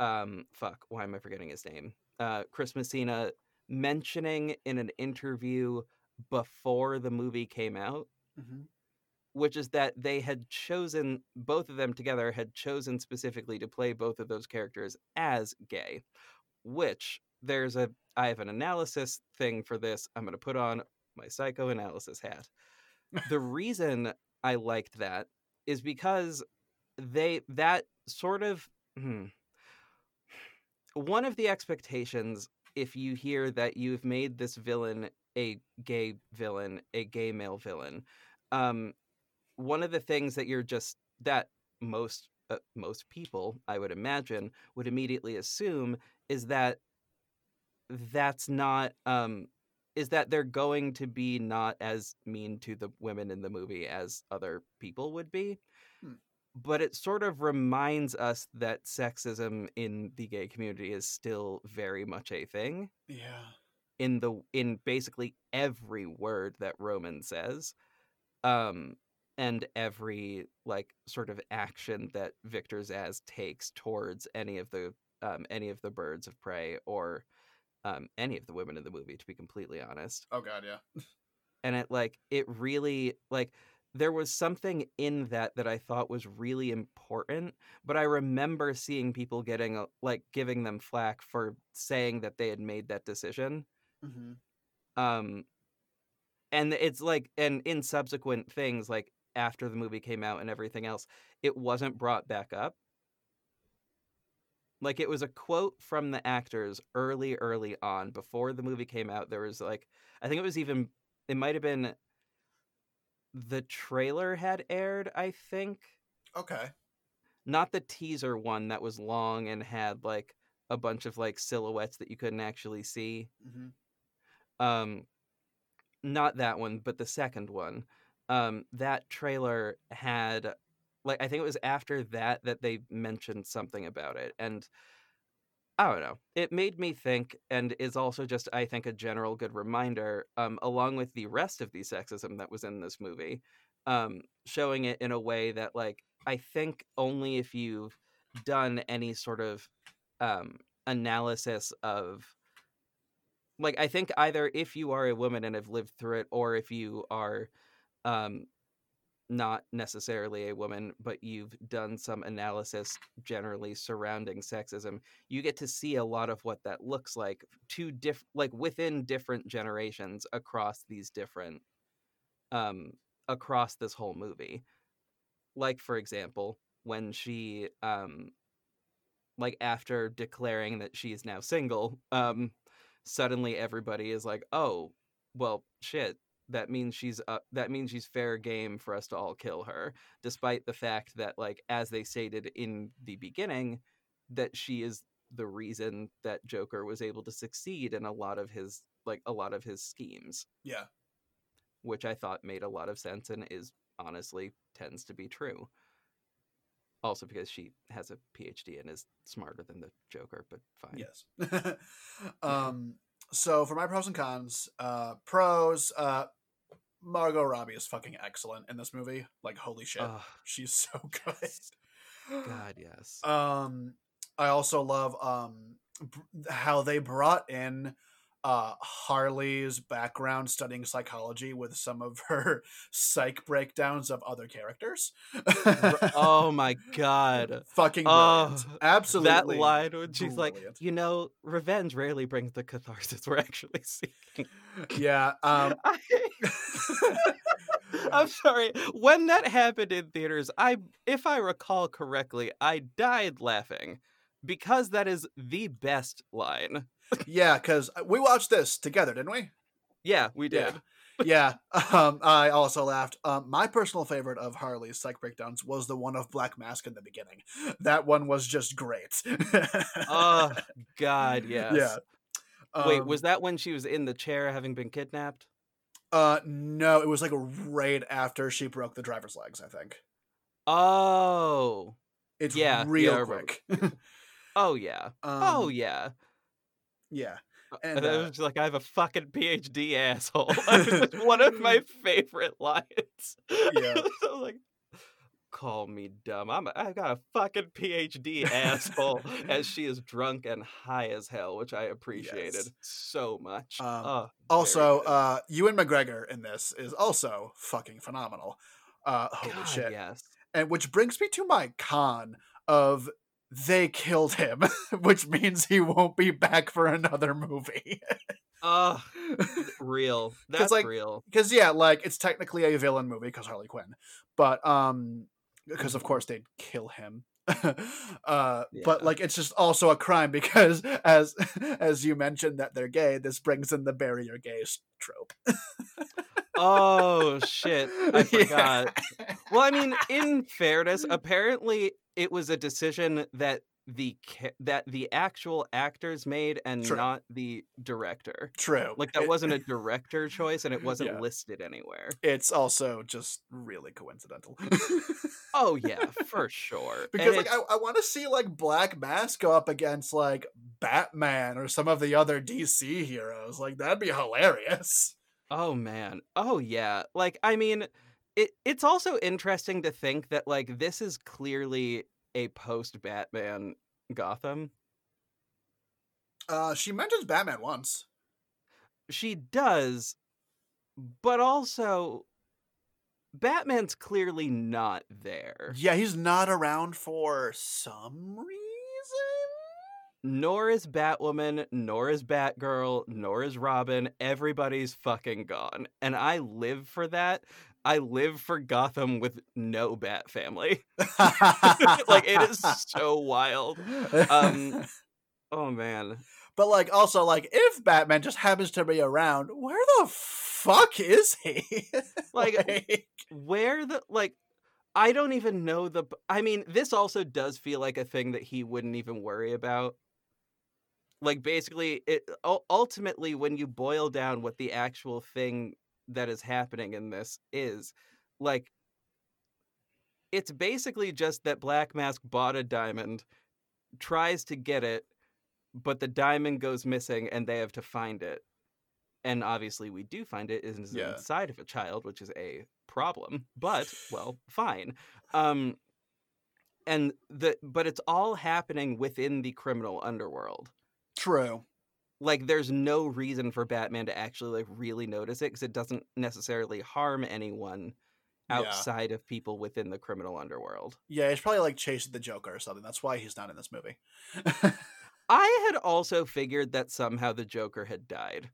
um fuck why am i forgetting his name uh chris messina mentioning in an interview before the movie came out Mhm. which is that they had chosen both of them together had chosen specifically to play both of those characters as gay which there's a i have an analysis thing for this i'm going to put on my psychoanalysis hat the *laughs* reason i liked that is because they that sort of hmm, one of the expectations if you hear that you've made this villain a gay villain a gay male villain um one of the things that you're just that most uh, most people i would imagine would immediately assume is that that's not um is that they're going to be not as mean to the women in the movie as other people would be. But it sort of reminds us that sexism in the gay community is still very much a thing Yeah. in the in basically every word that Roman says, um, and every like sort of action that Victor Zsasz takes towards any of the um, any of the birds of prey or um, any of the women in the movie, to be completely honest. Oh god, yeah. And it like it really like there was something in that that I thought was really important, but I remember seeing people getting a- like giving them flack for saying that they had made that decision. hmm Um and it's like and in subsequent things like after the movie came out and everything else, it wasn't brought back up. Like it was a quote from the actors early early on before the movie came out. There was like I think it was even it might have been the trailer had aired, I think. Okay. Not the teaser one that was long and had like a bunch of like silhouettes that you couldn't actually see. hmm Um not that one, but the second one. Um that trailer had like I think it was after that that they mentioned something about it and I don't know. It made me think and is also just I think a general good reminder um along with the rest of the sexism that was in this movie um showing it in a way that like I think only if you've done any sort of um analysis of like I think either if you are a woman and have lived through it or if you are um not necessarily a woman but you've done some analysis generally surrounding sexism you get to see a lot of what that looks like to diff like within different generations across these different um across this whole movie. Like for example when she um like after declaring that she is now single um suddenly everybody is like oh well shit that means she's uh, that means she's fair game for us to all kill her despite the fact that like as they stated in the beginning that she is the reason that joker was able to succeed in a lot of his like a lot of his schemes Yeah. which i thought made a lot of sense and is honestly tends to be true also because she has a phd and is smarter than the joker but fine Yes. *laughs* um. So for my pros and cons, uh, pros, uh, Margot Robbie is fucking excellent in this movie. Like, holy shit, Ugh, she's *laughs* so good. god yes Um, I also love um how they brought in uh Harley's background studying psychology with some of her *laughs* psych breakdowns of other characters. oh my *laughs* god Fucking Oh. Absolutely. that line when she's like you know revenge rarely brings the catharsis we're *laughs* actually seeking Yeah. Um I- i'm sorry when that happened in theaters i if i recall correctly i died laughing because that is the best line *laughs* yeah, because we watched this together, didn't we? yeah we did yeah. *laughs* *laughs* Um, I also laughed. Um, my personal favorite of Harley's psych breakdowns was the one of Black Mask in the beginning. That one was just great. oh god yes Yeah. wait Um, was that when she was in the chair having been kidnapped Uh, no, it was like right after she broke the driver's legs. I think oh it's Yeah, yeah, real remember. quick. oh yeah um, oh yeah yeah. And, And I uh, was just like, I have a fucking PhD, asshole. *laughs* Was one of my *laughs* favorite *laughs* lines. Yeah. I was like, call me dumb. I'm a, I've got a fucking PhD, asshole. as she is drunk and high as hell, which I appreciated Yes. so much. Um, Oh, also, uh, Ewan McGregor in this is also fucking phenomenal. Uh, holy God, shit! yes. And which brings me to my con of they killed him, *laughs* which means he won't be back for another movie. Oh, *laughs* real. That's like, real. Because yeah, like it's technically a villain movie because Harley Quinn, but um, because of course they'd kill him. *laughs* uh, Yeah. but like it's just also a crime because as as you mentioned that they're gay, this brings in the bury your gays trope. Oh, shit. I Yeah. forgot. Well, I mean, in fairness, apparently it was a decision that the that the actual actors made and True. not the director. True. Like that wasn't a *laughs* director choice and it wasn't Yeah. listed anywhere. It's also just really coincidental. *laughs* Oh yeah, for sure. And because like I, I want to see like Black Mask go up against like Batman or some of the other DC heroes. Like that'd be hilarious. oh man. Oh yeah. Like I mean, it it's also interesting to think that like this is clearly a post Batman Gotham. Uh, she mentions Batman once. she does but also Batman's clearly not there. Yeah, he's not around for some reason. Nor is Batwoman, nor is Batgirl, nor is Robin. Everybody's fucking gone. And I live for that. I live for Gotham with no Bat family. *laughs* like it is *laughs* so wild. Um *laughs* oh man. But like also like if Batman just happens to be around, where the fuck is he? Like, like where the like I don't even know the I mean, this also does feel like a thing that he wouldn't even worry about. Like basically it ultimately when you boil down what the actual thing that is happening in this is like it's basically just that Black Mask bought a diamond, tries to get it, but the diamond goes missing and they have to find it. And obviously we do find it is Yeah. inside of a child, which is a problem. But well, fine. Um and the but it's all happening within the criminal underworld True. Like there's no reason for Batman to actually like really notice it because it doesn't necessarily harm anyone Yeah. outside of people within the criminal underworld. Yeah, he's probably like chasing the Joker or something. That's why he's not in this movie. I had *laughs* also figured that somehow the Joker had died.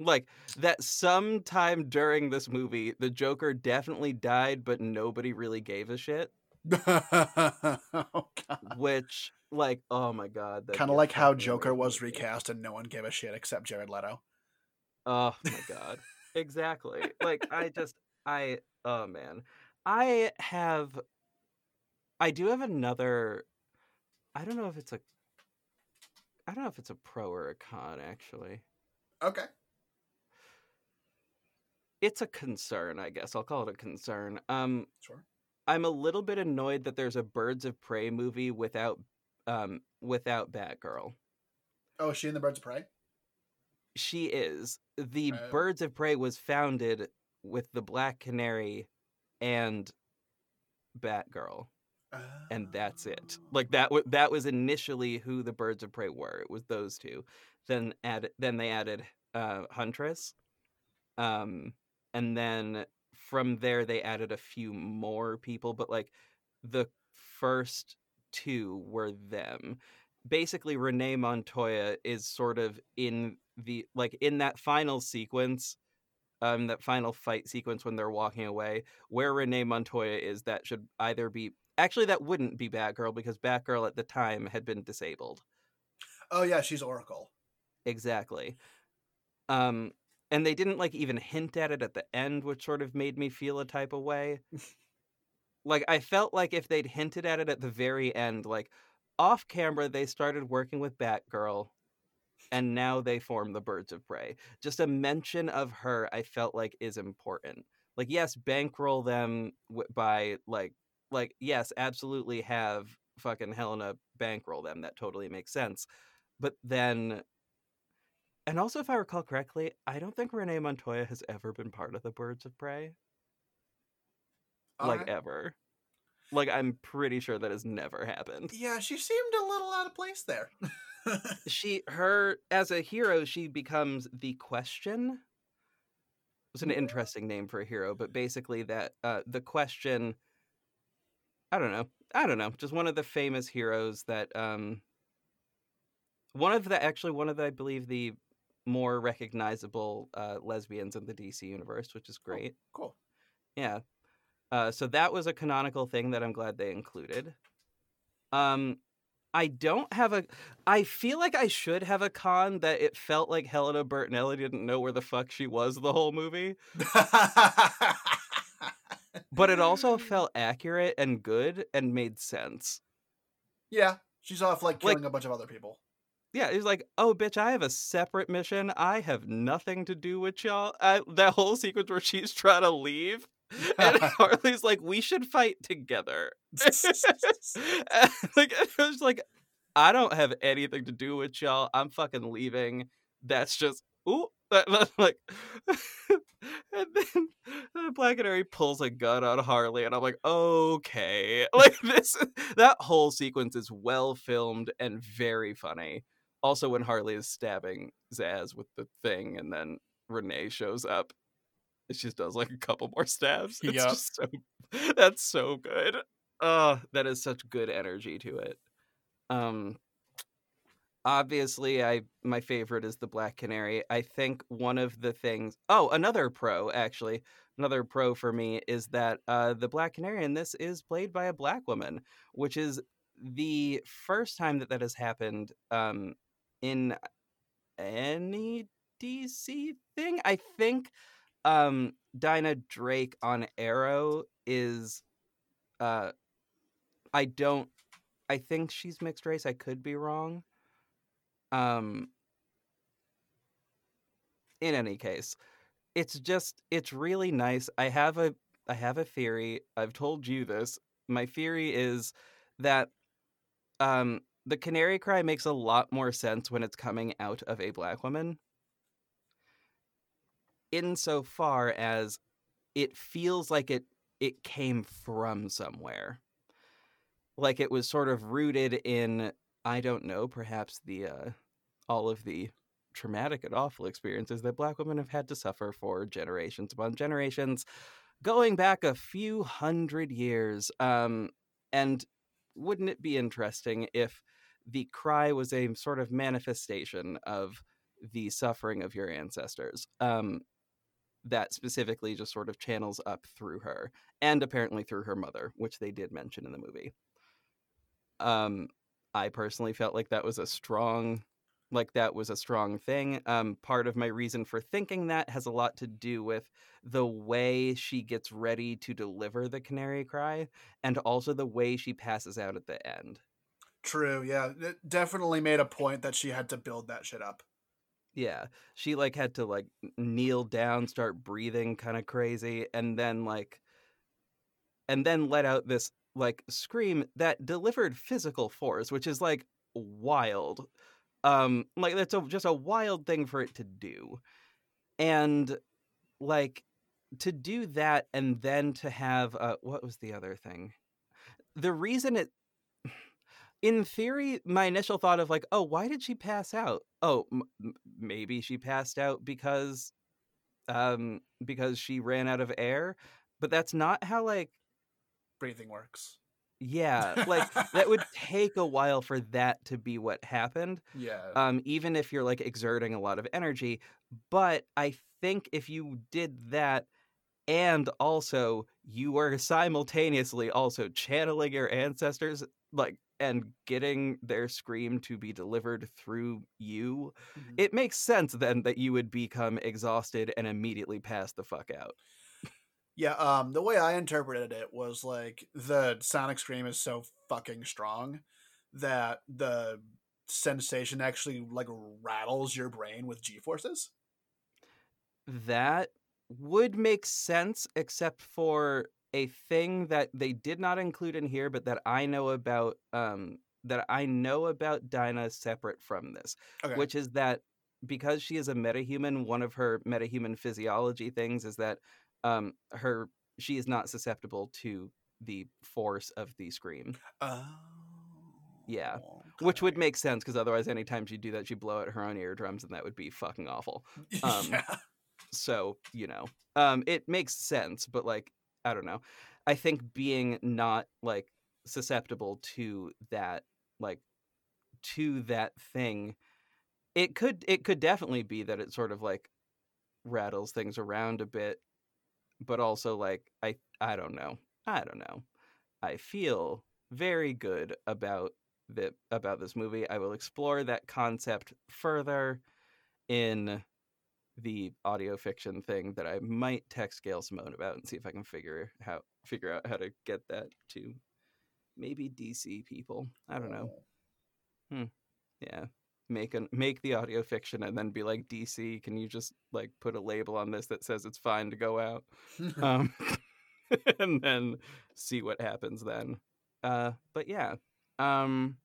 Like that sometime during this movie, the Joker definitely died, but nobody really gave a shit. *laughs* oh, God. Which, like, oh my god, Kind of like how Joker was recast and no one gave a shit except Jared Leto. Oh my god. exactly. Like I just I oh man. I have I do have another I don't know if it's a I don't know if it's a pro or a con actually. Okay. It's a concern, I guess. I'll call it a concern. Um Sure. I'm a little bit annoyed that there's a Birds of Prey movie without um without Batgirl. Oh, is she in the Birds of Prey? She is. The. Birds of Prey was founded with the Black Canary and Batgirl. and that's it. Like that w- that was initially who the Birds of Prey were. It was those two. Then add then they added uh Huntress. Um and then from there they added a few more people, but like the first two were them. Basically Renee Montoya is sort of in the like in that final sequence um that final fight sequence when they're walking away where Renee Montoya is that should either be actually that wouldn't be Batgirl because Batgirl at the time had been disabled. Oh yeah, she's Oracle. Exactly. Um and they didn't like even hint at it at the end which sort of made me feel a type of way. *laughs* like I felt like if they'd hinted at it at the very end like off camera they started working with Batgirl and now they form the Birds of Prey. Just a mention of her I felt like is important. Like yes, bankroll them by like like yes, absolutely have fucking Helena bankroll them. That totally makes sense. But then and also if I recall correctly, I don't think Renee Montoya has ever been part of the Birds of Prey. Like ever. Like I'm pretty sure that has never happened. Yeah, she seemed a little out of place there. *laughs* She her as a hero, she becomes the question. It's an interesting name for a hero, but basically that uh the question I don't know. I don't know. Just one of the famous heroes that um one of the actually one of the I believe the more recognizable uh lesbians in the DC universe, which is great. cool. Yeah. Uh, so that was a canonical thing that I'm glad they included. Um, I don't have a. I feel like I should have a con that it felt like Helena Bertinelli didn't know where the fuck she was the whole movie, but it also *laughs* felt accurate and good and made sense. Yeah, she's off like Like- killing a bunch of other people. Yeah, he's like, oh, bitch, I have a separate mission. I have nothing to do with y'all. I, that whole sequence where she's trying to leave, *laughs* and *laughs* Harley's like, we should fight together. *laughs* And, like it was like I don't have anything to do with y'all. I'm fucking leaving. That's just ooh. Like, and then uh, Black Canary pulls a gun on Harley, and I'm like, okay, like this. That whole sequence is well filmed and very funny. Also, when Harley is stabbing Zsasz with the thing, and then Renee shows up, it just does like a couple more stabs. It's Yep. just so *laughs* that's so good. Oh, that is such good energy to it. Um obviously I my favorite is the Black Canary. I think one of the things Oh, another pro actually. Another pro for me is that uh the Black Canary in this is played by a black woman, which is the first time that that has happened um in any DC thing. I think um Dinah Drake on Arrow is uh I don't I think she's mixed race. I could be wrong. Um in any case, it's just it's really nice. I have a I have a theory. I've told you this. My theory is that um the canary cry makes a lot more sense when it's coming out of a black woman insofar as it feels like it it came from somewhere. Like it was sort of rooted in i don't know perhaps the uh all of the traumatic and awful experiences that black women have had to suffer for generations upon generations going back a few hundred years. Um and wouldn't it be interesting if the cry was a sort of manifestation of the suffering of your ancestors? Um that specifically just sort of channels up through her and apparently through her mother which they did mention in the movie um i personally felt like that was a strong like that was a strong thing um part of my reason for thinking that has a lot to do with the way she gets ready to deliver the canary cry and also the way she passes out at the end True, yeah. It definitely made a point that she had to build that shit up. Yeah, she like had to like kneel down, start breathing kind of crazy, and then like, and then let out this like scream that delivered physical force, which is like wild. Um, like that's a, just a wild thing for it to do, and like to do that, and then to have uh, what was the other thing? The reason it in theory, my initial thought of like, oh, why did she pass out? Oh, m- maybe she passed out because, um, because she ran out of air. But that's not how like, Breathing works. yeah, like *laughs* that would take a while for that to be what happened. Yeah. Um, even if you're like exerting a lot of energy. But I think if you did that. And also, you were simultaneously also channeling your ancestors, like, and getting their scream to be delivered through you. Mhm. It makes sense then that you would become exhausted and immediately pass the fuck out. Yeah, um, the way I interpreted it was like the sonic scream is so fucking strong that the sensation actually like rattles your brain with G forces. That would make sense, except for a thing that they did not include in here, but that I know about. Um, that I know about Dinah separate from this, Okay. which is that because she is a metahuman, one of her metahuman physiology things is that um, her she is not susceptible to the force of the scream, oh. Yeah. which would make sense because otherwise, anytime she'd do that, she'd blow out her own eardrums, and that would be fucking awful. *laughs* um, yeah. so you know um it makes sense but like i don't know. I think being not like susceptible to that like to that thing it could it could definitely be that it sort of like rattles things around a bit but also like i i don't know i don't know. I feel very good about the about this movie. I will explore that concept further in the audio fiction thing that I might text Gail Simone about and see if I can figure how figure out how to get that to maybe DC people. I don't know. Yeah. Make an make the audio fiction and then be like DC, can you just like put a label on this that says it's fine to go out? *laughs* Um *laughs* and then see what happens then. Uh but yeah. Um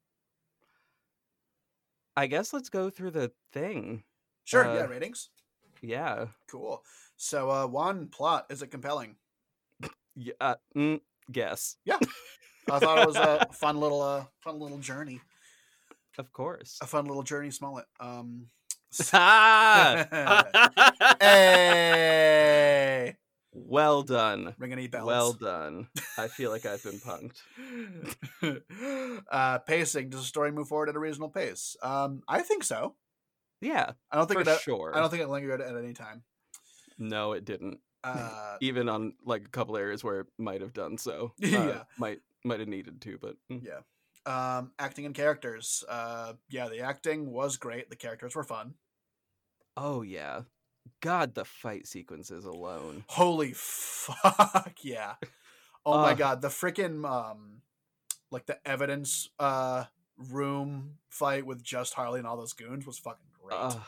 I guess let's go through the thing. sure. uh, yeah. Ratings. Yeah. Cool. So, uh, one plot is it compelling? Yeah, uh, mm, guess. I thought it was a *laughs* fun little, uh, fun little journey. Of course. A fun little journey, Smollett. Um, *laughs* *laughs* hey, well done. ring any bells? Well done. I feel like I've been punked. uh, pacing. Does the story move forward at a reasonable pace? Um, I think so. Yeah, I don't think for it. sure. I don't think it lingered at any time. No, it didn't. Uh, *laughs* Even on like a couple areas where it might have done so. *laughs* Uh, Yeah. might might have needed to, but mm. yeah. Um, acting and characters. Uh, yeah, the acting was great. The characters were fun. oh yeah. God, the fight sequences alone. Holy fuck, yeah. Oh my god, the freaking um like the evidence uh room fight with just Harley and all those goons was fucking great. Ugh,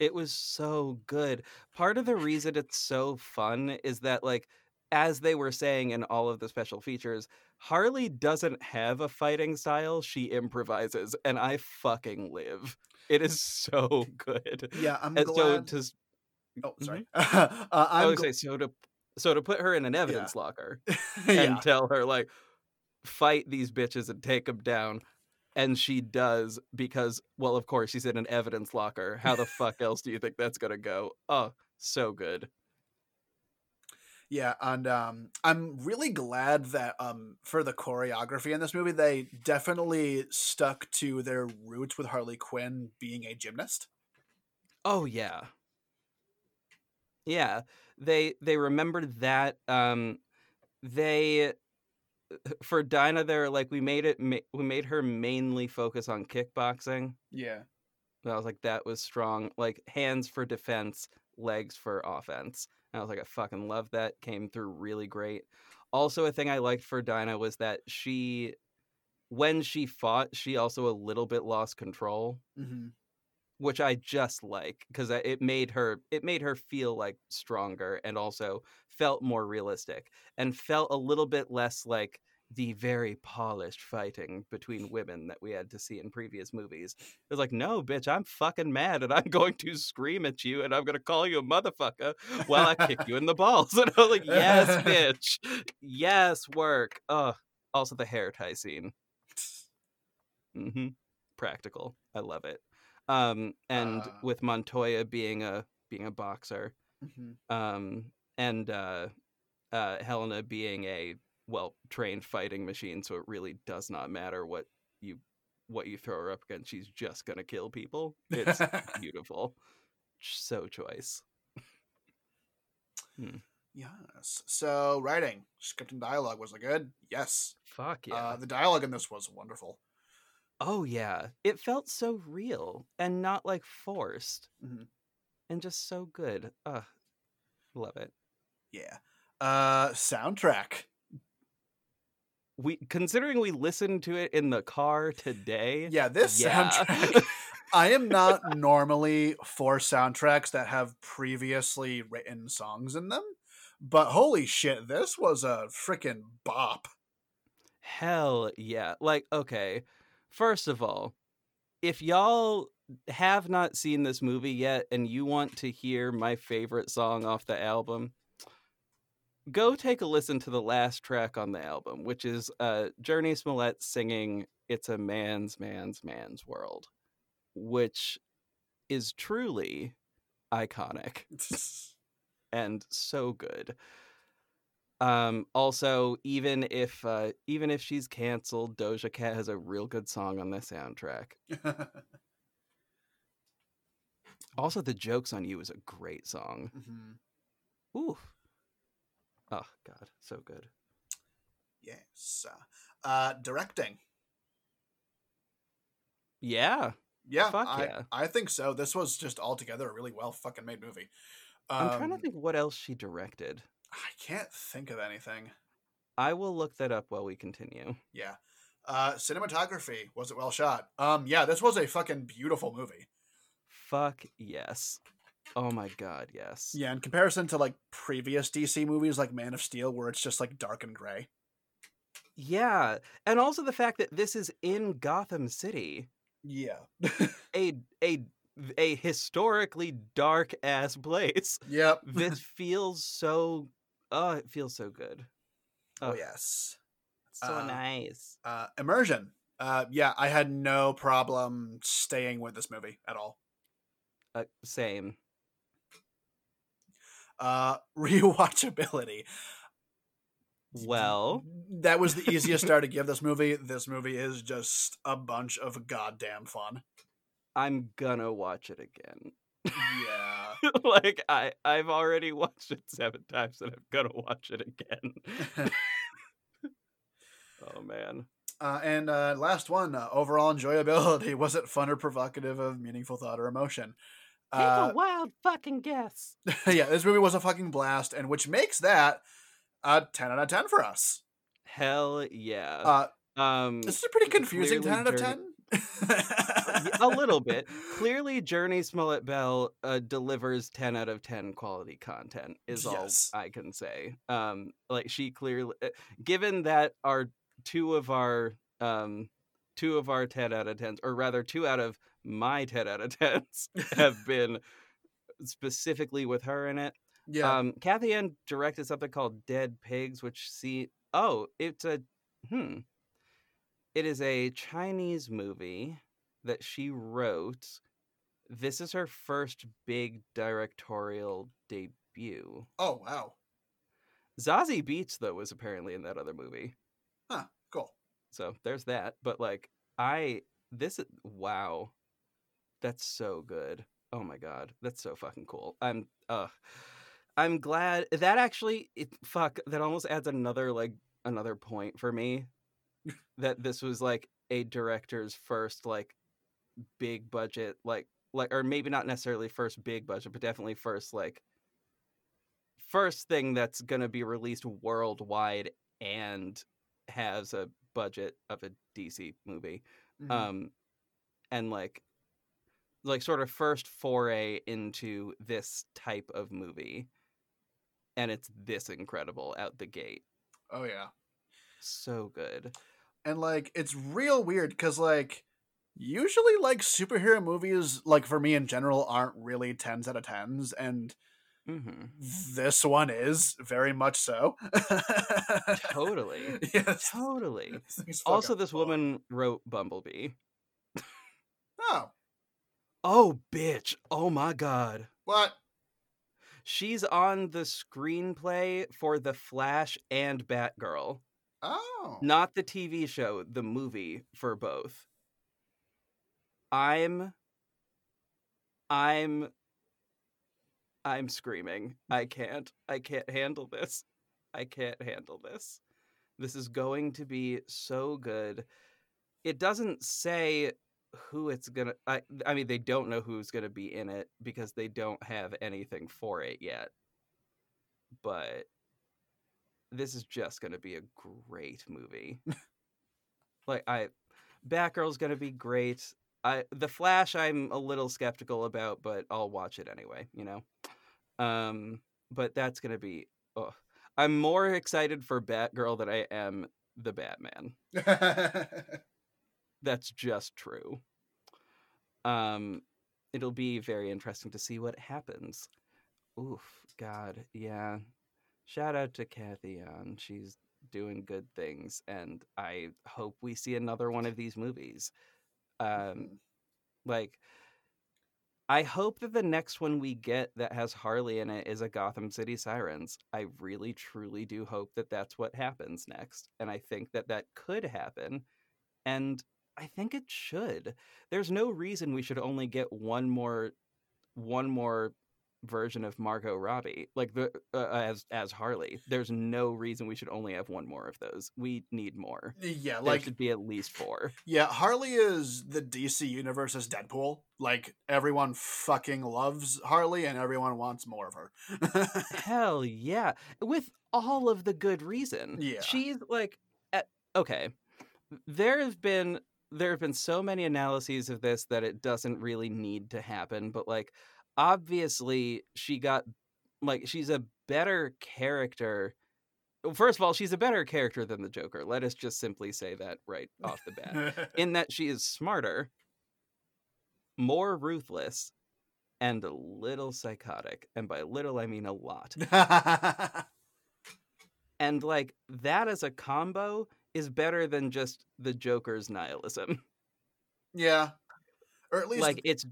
it was so good. Part of the reason it's so fun is that like as they were saying in all of the special features, Harley doesn't have a fighting style, she improvises and I fucking live. It is so *laughs* good. yeah, I'm And so glad. to oh, sorry. *laughs* I uh, I'm would gl- say so to so to put her in an evidence locker *laughs* yeah. and tell her like fight these bitches and take them down and she does because well of course she's in an evidence locker. How the fuck else do you think that's gonna go? Oh so good. Yeah, and um, I'm really glad that um, for the choreography in this movie, they definitely stuck to their roots with Harley Quinn being a gymnast. oh yeah. Yeah they they remembered that um they *laughs* for dinah they're like we made it ma- we made her mainly focus on kickboxing Yeah. And I was like, that was strong. Like hands for defense, legs for offense. And I was like, I fucking love that. Came through really great. Also, a thing I liked for Dinah was that she, when she fought, she also a little bit lost control, hmm which I just like because it made her it made her feel like stronger and also felt more realistic and felt a little bit less like the very polished fighting between women that we had to see in previous movies. It was like, no, bitch, I'm fucking mad and I'm *laughs* going to scream at you and I'm going to call you a motherfucker while I kick you in the balls. *laughs* And I was like, yes, *laughs* bitch. Yes, work. Ugh. Also, the hair tie scene. Mm-hmm. Practical. I love it. Um, and Uh. with Montoya being a being a boxer, hmm um, and uh, uh, Helena being a well trained fighting machine, so it really does not matter what you what you throw her up against. She's just gonna kill people. It's *laughs* beautiful. So choice. yes. So writing, script, and dialogue was it good? Yes. Fuck yeah. Uh, the dialogue in this was wonderful. Oh yeah. It felt so real and not like forced, Mhm. and just so good. Ugh, love it. Yeah. Uh, soundtrack. We considering we listened to it in the car today. Yeah, this Yeah. soundtrack. *laughs* I am not normally for soundtracks that have previously written songs in them, but holy shit, this was a freaking bop. Hell yeah. Like, okay, first of all, if y'all have not seen this movie yet and you want to hear my favorite song off the album, go take a listen to the last track on the album, which is uh, Jurnee Smollett singing It's a Man's, Man's, Man's World, which is truly iconic *laughs* and so good. Um, also, even if uh, even if she's canceled, Doja Cat has a real good song on the soundtrack. *laughs* Also, "The Jokes on You" is a great song. Mhm. Ooh, oh god, so good. Yes. Uh, directing. Yeah, Yeah, Fuck I, yeah. I think so. This was just altogether a really well fucking made movie. I'm trying to Um, think what else she directed. I can't think of anything. I will look that up while we continue. Yeah. Uh, cinematography was it well shot? Um, yeah, this was a fucking beautiful movie. Fuck yes. Oh my god, yes. Yeah, in comparison to like previous DC movies like Man of Steel, where it's just like dark and gray. Yeah, and also the fact that this is in Gotham City, Yeah. *laughs* a a a historically dark ass place. yep. This *laughs* feels so oh, it feels so good. oh Ugh. yes. So Uh, nice. Uh, immersion. Uh, yeah, I had no problem staying with this movie at all. uh, same. Uh, *laughs* rewatchability. Well, that was the easiest *laughs* star to give this movie. This movie is just a bunch of goddamn fun. I'm gonna watch it again. Yeah. *laughs* like I I've already watched it seven times and I'm gonna watch it again. *laughs* *laughs* oh man. Uh, and uh, last one, uh, overall enjoyability. Was it fun or provocative of meaningful thought or emotion? Take Uh, a wild fucking guess. yeah, this movie was a fucking blast, and which makes that a 10 out of 10 for us. Hell yeah. Uh, um this is a pretty confusing 10 out of 10. A little bit. Clearly, Jurnee Smollett Bell uh, delivers ten out of ten quality content. Is Yes. all I can say. Um, like she clearly, uh, given that our two of our um, two of our ten out of tens, or rather two out of my ten out of tens, *laughs* have been specifically with her in it. Yeah. Um, Cathy Yan directed something called Dead Pigs, which see oh, it's a hmm. It is a Chinese movie that she wrote. This is her first big directorial debut. oh, wow. Zazie Beetz though was apparently in that other movie. Huh. Cool. So there's that. But like I this is wow. That's so good. Oh my god. That's so fucking cool. I'm uh I'm glad that actually it fuck that almost adds another like another point for me that this was like a director's first like big budget like like or maybe not necessarily first big budget but definitely first like first thing that's going to be released worldwide and has a budget of a DC movie. Mhm. Um and like like sort of first foray into this type of movie. And it's this incredible out the gate. oh, yeah. So good. And like it's real weird because like usually like superhero movies like for me in general aren't really 10s out of 10s and hmm this one is very much so Totally. *laughs* yes Totally. Also, this fun. woman wrote Bumblebee. oh Oh, bitch. Oh my god. what She's on the screenplay for The Flash and Batgirl. Oh Not the TV show, the movie for both. I'm I'm I'm screaming. I can't. I can't handle this. I can't handle this. This is going to be so good. It doesn't say who it's going to I I mean they don't know who's going to be in it because they don't have anything for it yet. But this is just going to be a great movie. like I Batgirl's going to be great. I The Flash I'm a little skeptical about, but I'll watch it anyway, you know. Um but that's going to be oh, I'm more excited for Batgirl than I am the Batman. *laughs* That's just true. Um it'll be very interesting to see what happens. Oof, god, yeah. Shout out to Cathy Yan. She's doing good things and I hope we see another one of these movies. Um like I hope that the next one we get that has Harley in it is a Gotham City Sirens. I really truly do hope that that's what happens next and I think that that could happen and I think it should. There's no reason we should only get one more one more version of Margot Robbie like the uh, as as Harley. There's no reason we should only have one more of those. We need more. yeah There like should be at least four. yeah harley is the dc universe's deadpool like everyone fucking loves harley and everyone wants more of her *laughs* Hell yeah. With all of the good reason. Yeah. She's like at, okay. There have been there have been so many analyses of this that it doesn't really need to happen, but like obviously she got like she's a better character. First of all, she's a better character than the Joker. Let us just simply say that right off the bat. *laughs* In that she is smarter, more ruthless, and a little psychotic. And by little I mean a lot. *laughs* and like that as a combo is better than just the joker's nihilism yeah or at least like it's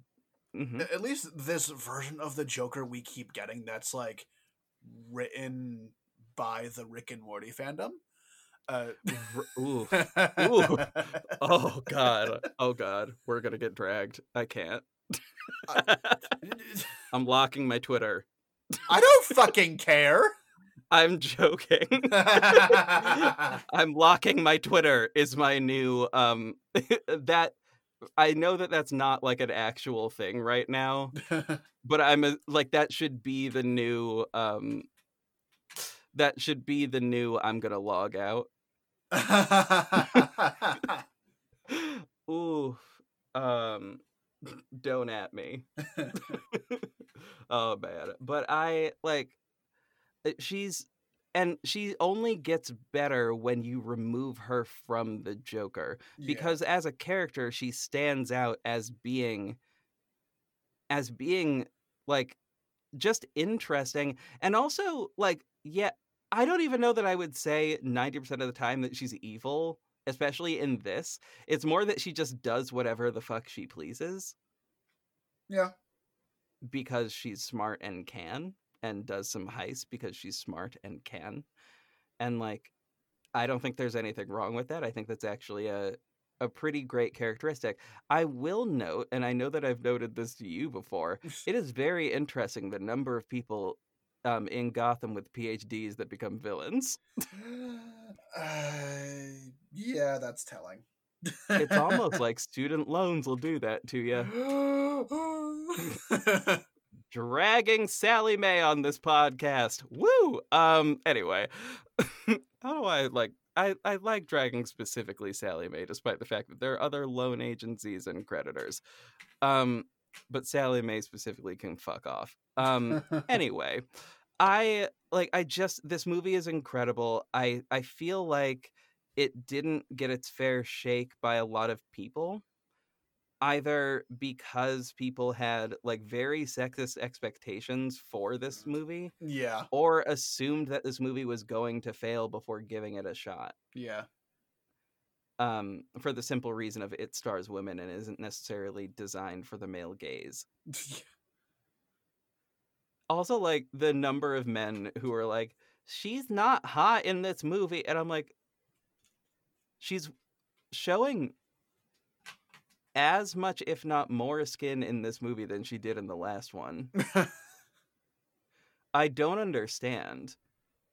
Mhm. at least this version of the Joker we keep getting that's like written by the Rick and Morty fandom. Uh, Ooh. Ooh. *laughs* Oh god. Oh god. We're gonna get dragged. I can't. *laughs* I'm locking my Twitter. I don't fucking care. I'm joking. *laughs* I'm locking my Twitter is my new um that I know that that's not like an actual thing right now, *laughs* but I'm a, like that should be the new um that should be the new I'm going to log out. *laughs* *laughs* Ooh. Um don't at me. oh man. But I like uh, she's and she only gets better when you remove her from the Joker Yeah. because as a character she stands out as being as being like just interesting and also like yeah i don't even know that i would say 90% of the time that she's evil especially in this it's more that she just does whatever the fuck she pleases yeah. because she's smart and can and does some heists because she's smart and can and like i don't think there's anything wrong with that i think that's actually a a pretty great characteristic. I will note and i know that i've noted this to you before *laughs* it is very interesting the number of people um, in gotham with phds that become villains. *gasps* Uh, yeah, that's telling. it's almost *laughs* like student loans will do that to you *gasps* *laughs* dragging Sallie Mae on this podcast. Woo! Um anyway, *laughs* how do I like I, I like dragging specifically Sallie Mae, despite the fact that there are other loan agencies and creditors. Um, but Sallie Mae specifically can fuck off. Um, *laughs* anyway, I like I just this movie is incredible. I I feel like it didn't get its fair shake by a lot of people either because people had like very sexist expectations for this movie yeah, or assumed that this movie was going to fail before giving it a shot. Yeah. um for the simple reason of it stars women and isn't necessarily designed for the male gaze. *laughs* Also like the number of men who are like she's not hot in this movie and i'm like she's showing as much if not more skin in this movie than she did in the last one. *laughs* I don't understand.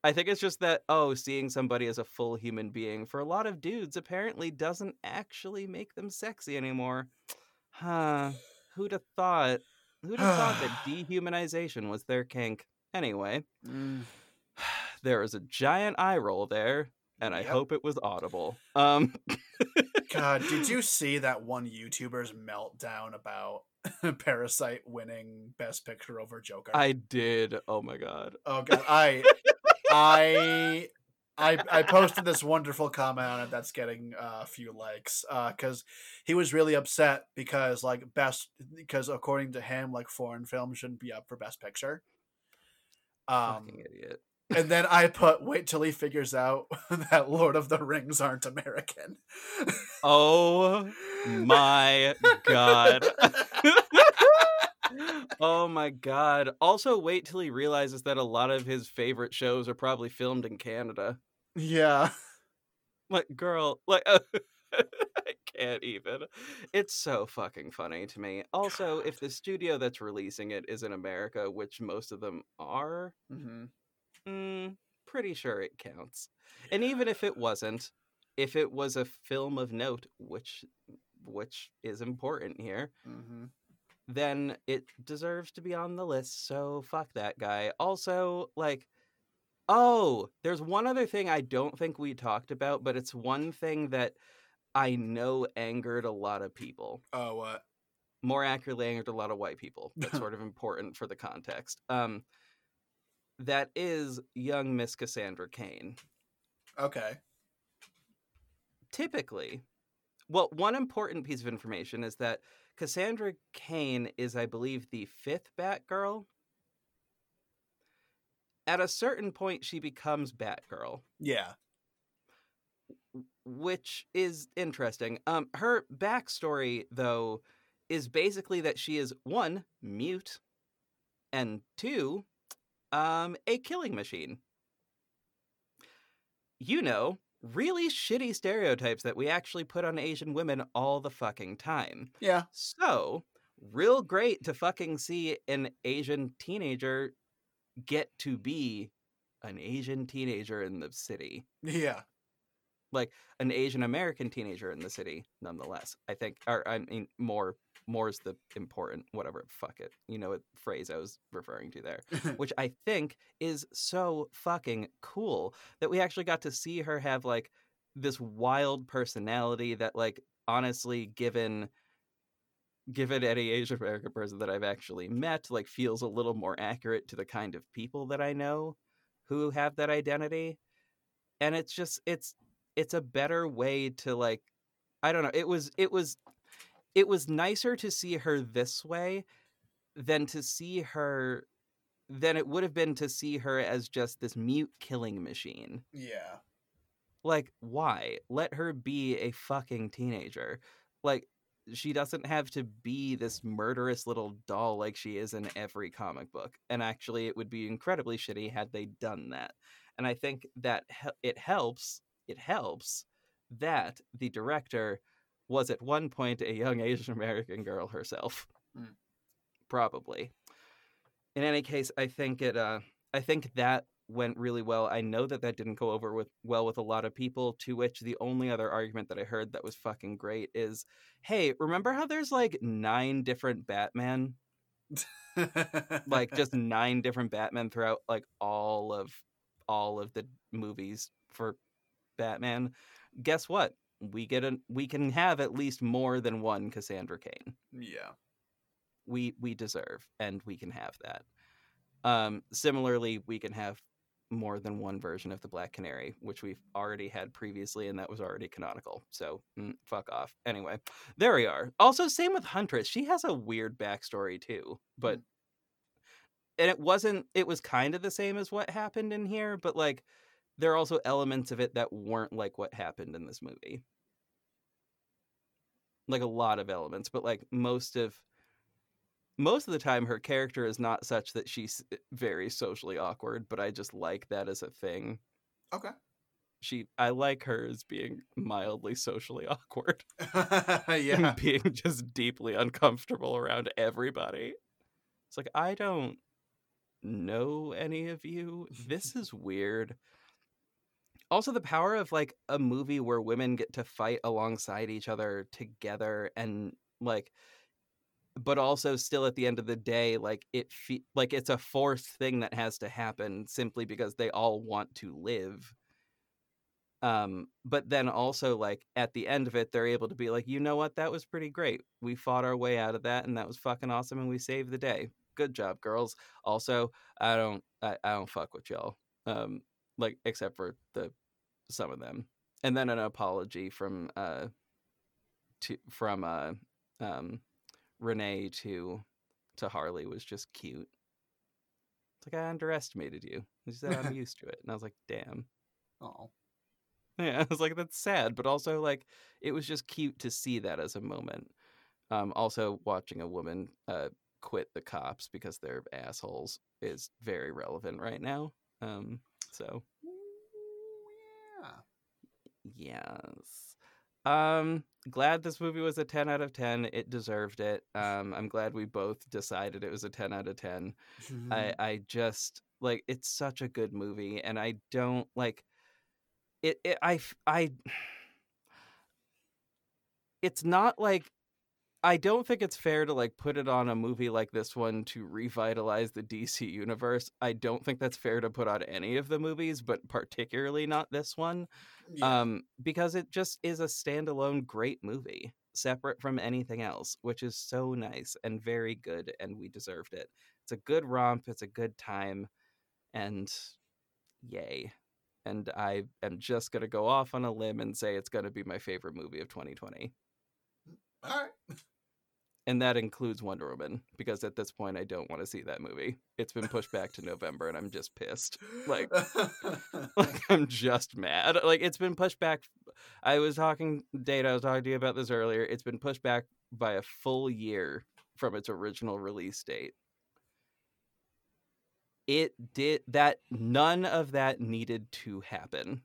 I think it's just that oh seeing somebody as a full human being for a lot of dudes apparently doesn't actually make them sexy anymore. Huh. Who'd have thought who'd have thought that *sighs* dehumanization was their kink? Anyway Mm. *sighs* there was a giant eye roll there and i Yep. hope it was audible. Um *laughs* God, did you see that one YouTuber's meltdown about *laughs* Parasite winning Best Picture over Joker? i did oh my god oh God, I, I, I, I posted this wonderful comment on it that's getting uh, a few likes because he was really upset because like best because according to him like foreign films shouldn't be up for Best Picture. Um, fucking idiot and then I put wait till he figures out *laughs* that Lord of the Rings aren't American. oh my god. *laughs* Oh my god. Also wait till he realizes that a lot of his favorite shows are probably filmed in canada. Yeah. like girl like *laughs* i can't even. It's so fucking funny to me. Also if the studio that's releasing it is in america which most of them are hmm mm, pretty sure it counts and even if it wasn't if it was a film of note which which is important here hmm then it deserves to be on the list. So fuck that guy. Also, like, oh, there's one other thing I don't think we talked about, but it's one thing that I know angered a lot of people. Oh, what? More accurately, angered a lot of white people. That's *laughs* sort of important for the context. Um, that is young Miss Cassandra Cain. Okay. typically well one important piece of information is that cassandra cain is i believe the fifth batgirl at a certain point she becomes batgirl Yeah. which is interesting um her backstory though is basically that she is one mute and two um a killing machine you know really shitty stereotypes that we actually put on asian women all the fucking time Yeah. so real great to fucking see an asian teenager get to be an asian teenager in the city Yeah. An Asian American teenager in the city, nonetheless. I think, or I mean, more, more is the important, whatever. Fuck it, you know what phrase I was referring to there, *laughs* which I think is so fucking cool that we actually got to see her have like this wild personality that, like, honestly, given given any Asian American person that I've actually met, like, feels a little more accurate to the kind of people that I know who have that identity. And it's just, it's it's a better way to like i don't know it was it was it was nicer to see her this way than to see her than it would have been to see her as just this mute killing machine. Yeah. like why? Let her be a fucking teenager. Like she doesn't have to be this murderous little doll like she is in every comic book and actually it would be incredibly shitty had they done that. And i think that it helps it helps that the director was at one point a young *laughs* asian american girl herself. Mm. probably. In any case i think it uh i think that went really well. I know that that didn't go over with well with a lot of people to which the only other argument that i heard that was fucking great is hey remember how there's like nine different batman? Like just *laughs* nine different batman throughout like all of all of the movies for batman guess what? We get a we can have at least more than one cassandra cain yeah. we we deserve and we can have that. Um similarly we can have more than one version of the black canary which we've already had previously and that was already canonical. So mm, fuck off. Anyway there we are. Also same with huntress. She has a weird backstory too but and it wasn't it was kind of the same as what happened in here but like there are also elements of it that weren't like what happened in this movie. Like a lot of elements but like most of most of the time her character is not such that she's eh, very socially awkward but i just like that as a thing. Okay. she i like her as being mildly socially *laughs* awkward *laughs* yeah. and being just deeply uncomfortable around everybody. It's like i don't know any of you. *laughs* This is weird also the power of like a movie where women get to fight alongside each other together and like but also still at the end of the day like it fe- like it's a forced thing that has to happen simply because they all want to live. Um but then also like at the end of it they're able to be like you know what? That was pretty great. We fought our way out of that and that was fucking awesome and we saved the day. Good job girls. Also i don't i, I don't fuck with y'all. Um like except for the some of them and then an apology from uh to from uh um renee to to harley was just cute it's like i underestimated you she said i'm *laughs* used to it and i was like damn Oh. yeah, *laughs* I was like, that's sad, but also like it was just cute to see that as a moment. Um, also, watching a woman uh, quit the cops because they're assholes is very relevant right now. Um, so. Yes, um, glad this movie was a ten out of ten. It deserved it. Um, I'm glad we both decided it was a ten out of ten. I I just like it's such a good movie, and I don't like it. it I I. *sighs* It's not like I don't think it's fair to like put it on a movie like this one to revitalize the DC universe. I don't think that's fair to put on any of the movies, but particularly not this one yeah. um because it just is a standalone great movie separate from anything else which is so nice and very good and we deserved it it's a good romp it's a good time and yay and i am just going to go off on a limb and say it's going to be my favorite movie of 2020 All right. *laughs* and that includes wonder woman because at this point i don't want to see that movie it's been pushed back to november and i'm just pissed like *laughs* like *laughs* I'm just mad. Like it's been pushed back. I was talking, Data. I was talking to you about this earlier. It's been pushed back by a full year from its original release date. It did that, none of that needed to happen.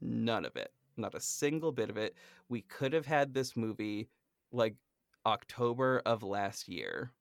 None of it. Not a single bit of it. We could have had this movie like October of last year.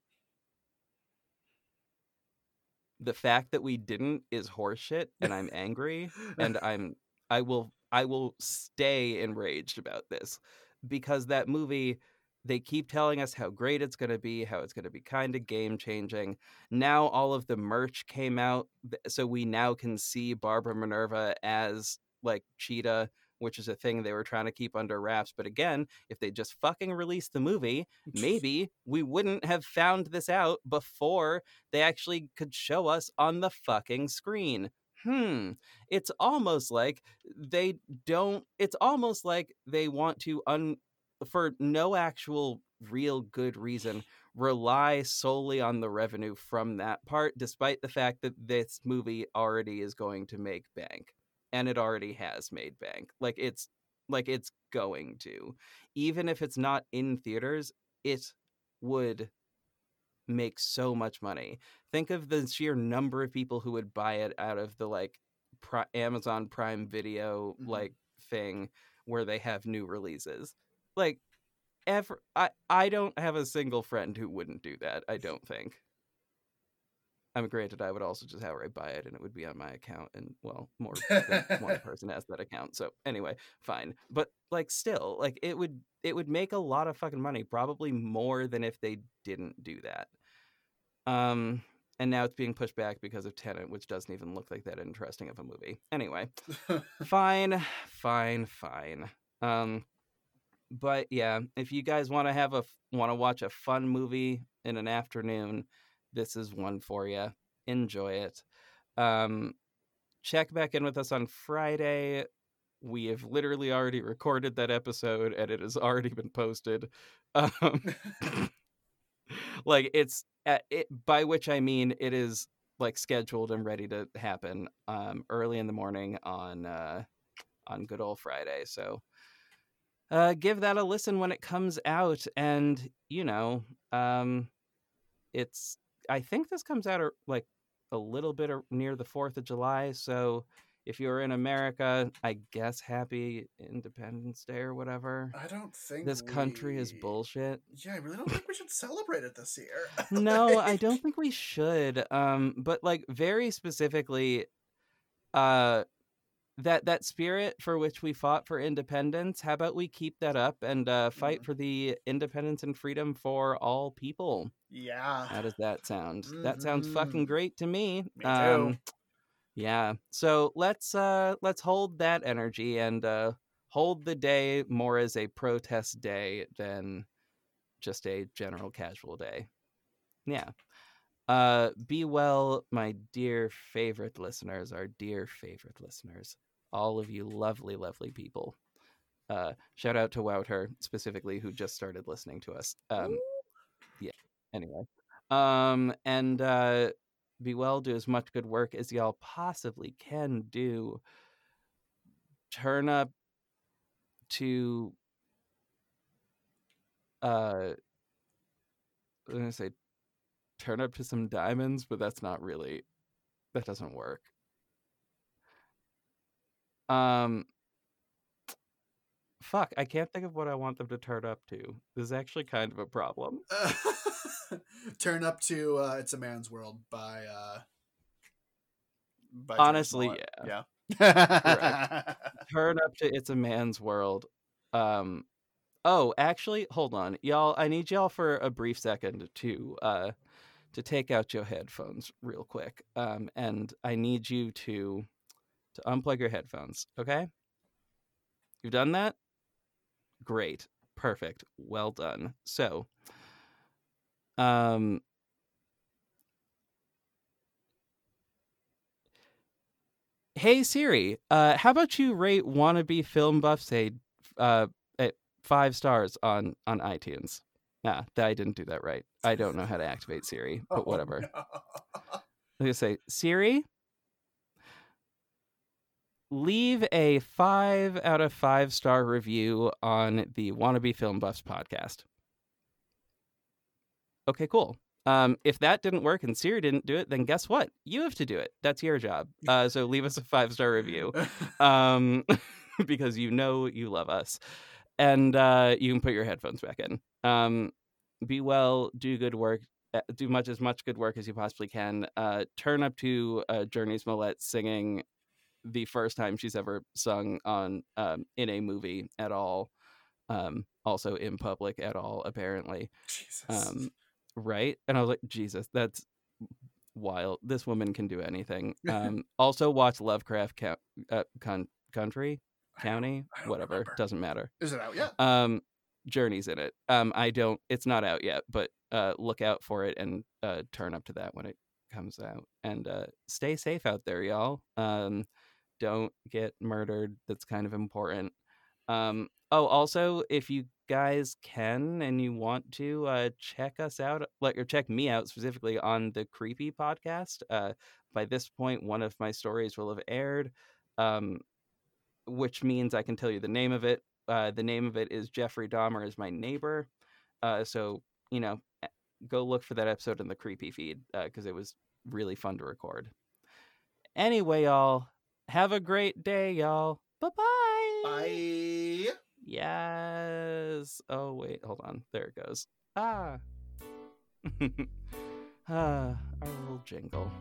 The fact that we didn't is horseshit, and I'm angry, and *laughs* I'm I will I will stay enraged about this because that movie they keep telling us how great it's going to be, how it's going to be kind of game changing. Now all of the merch came out, so we now can see Barbara Minerva as like Cheetah, which is a thing they were trying to keep under wraps. But again, if they just fucking released the movie, *laughs* maybe we wouldn't have found this out before they actually could show us on the fucking screen. Hmm. It's almost like they don't, it's almost like they want to un for no actual real good reason rely solely on the revenue from that part despite the fact that this movie already is going to make bank and it already has made bank like it's like it's going to even if it's not in theaters it would make so much money think of the sheer number of people who would buy it out of the like Pri- amazon prime video Mhm. like thing where they have new releases like ever I I don't have a single friend who wouldn't do that. I don't think. I'm granted I would also just have outright buy it and it would be on my account and well more than one *laughs* person has that account. So anyway, fine. But like still, like it would it would make a lot of fucking money, probably more than if they didn't do that. Um and now it's being pushed back because of Tenet, which doesn't even look like that interesting of a movie. Anyway, *laughs* fine, fine, fine. Um, but yeah, if you guys want to have a want to watch a fun movie in an afternoon, this is one for you. Enjoy it. Um, check back in with us on Friday. We have literally already recorded that episode, and it has already been posted. Um, *laughs* *laughs* like it's at it, by which I mean it is like scheduled and ready to happen um, early in the morning on uh, on good old Friday. So uh, give that a listen when it comes out, and you know, um, it's I think this comes out uh, like a little bit near the Fourth of July. So if you're in America, I guess Happy Independence Day or whatever. I don't think This country is bullshit. Yeah, I really don't think we should celebrate it this year. *laughs* *laughs* no i don't think we should um but like very specifically uh that that spirit for which we fought for independence how about we keep that up and uh fight Mhm. for the independence and freedom for all people Yeah. how does that sound that sounds fucking Mhm. great to me Me too. um yeah so let's uh let's hold that energy and uh hold the day more as a protest day than just a general casual day yeah uh be well my dear favorite listeners our dear favorite listeners all of you lovely lovely people. Uh shout out to wouter specifically who just started listening to us. Um yeah anyway. Um and uh be well do as much good work as y'all possibly can do. Turn up to uh i'm gonna say turn up to some diamonds but that's not really that doesn't work um fuck i can't think of what i want them to turn up to this is actually kind of a problem *laughs* Turn up to uh, "It's a Man's World" by. Uh, by Honestly, yeah. Yeah. *laughs* turn up to it's a man's world um oh actually hold on y'all i need y'all for a brief second to uh to take out your headphones real quick um and i need you to to unplug your headphones okay you've done that great perfect well done so um Hey Siri, uh, how about you rate wannabe film buffs a uh, at five stars on on iTunes? Nah, I didn't do that right. I don't know how to activate Siri, *laughs* but Oh, whatever. no. I'm gonna say Siri, leave a five out of five star review on the Wannabe Film Buffs podcast. okay, cool. Um, if that didn't work and Siri didn't do it, then guess what? You have to do it. That's your job. *laughs* Uh, so leave us a five star review *laughs* um, *laughs* because you know you love us. And uh, you can put your headphones back in. Um, be well, do good work, uh, do much as much good work as you possibly can. Uh, turn up to uh, Jurnee Smollett singing the first time she's ever sung on um, in a movie at all. Um, also in public at all, apparently. Jesus. Um, right? And I was like, Jesus, that's wild. This woman can do anything. *laughs* Um, also, watch Lovecraft Count, uh, Con- Country, I don't- County, I don't whatever. remember. Doesn't matter. Is it out yet? Um, Jurnee's in it. Um, I don't. It's not out yet, but uh, look out for it and uh, turn up to that when it comes out. And uh, stay safe out there, y'all. Um, don't get murdered. That's kind of important. Um, oh, also, if you guys can and you want to uh, check us out, like or check me out specifically on the Creepy podcast. Uh, by this point, one of my stories will have aired, um, which means I can tell you the name of it. Uh, the name of it is Jeffrey Dahmer is my neighbor. Uh, so you know, eh, go look for that episode in the Creepy feed because it was really fun to record. Anyway, y'all, have a great day, y'all. Bye-bye. Bye. Yes. Oh wait, hold on. There it goes. Ah. *laughs* ah, our little jingle.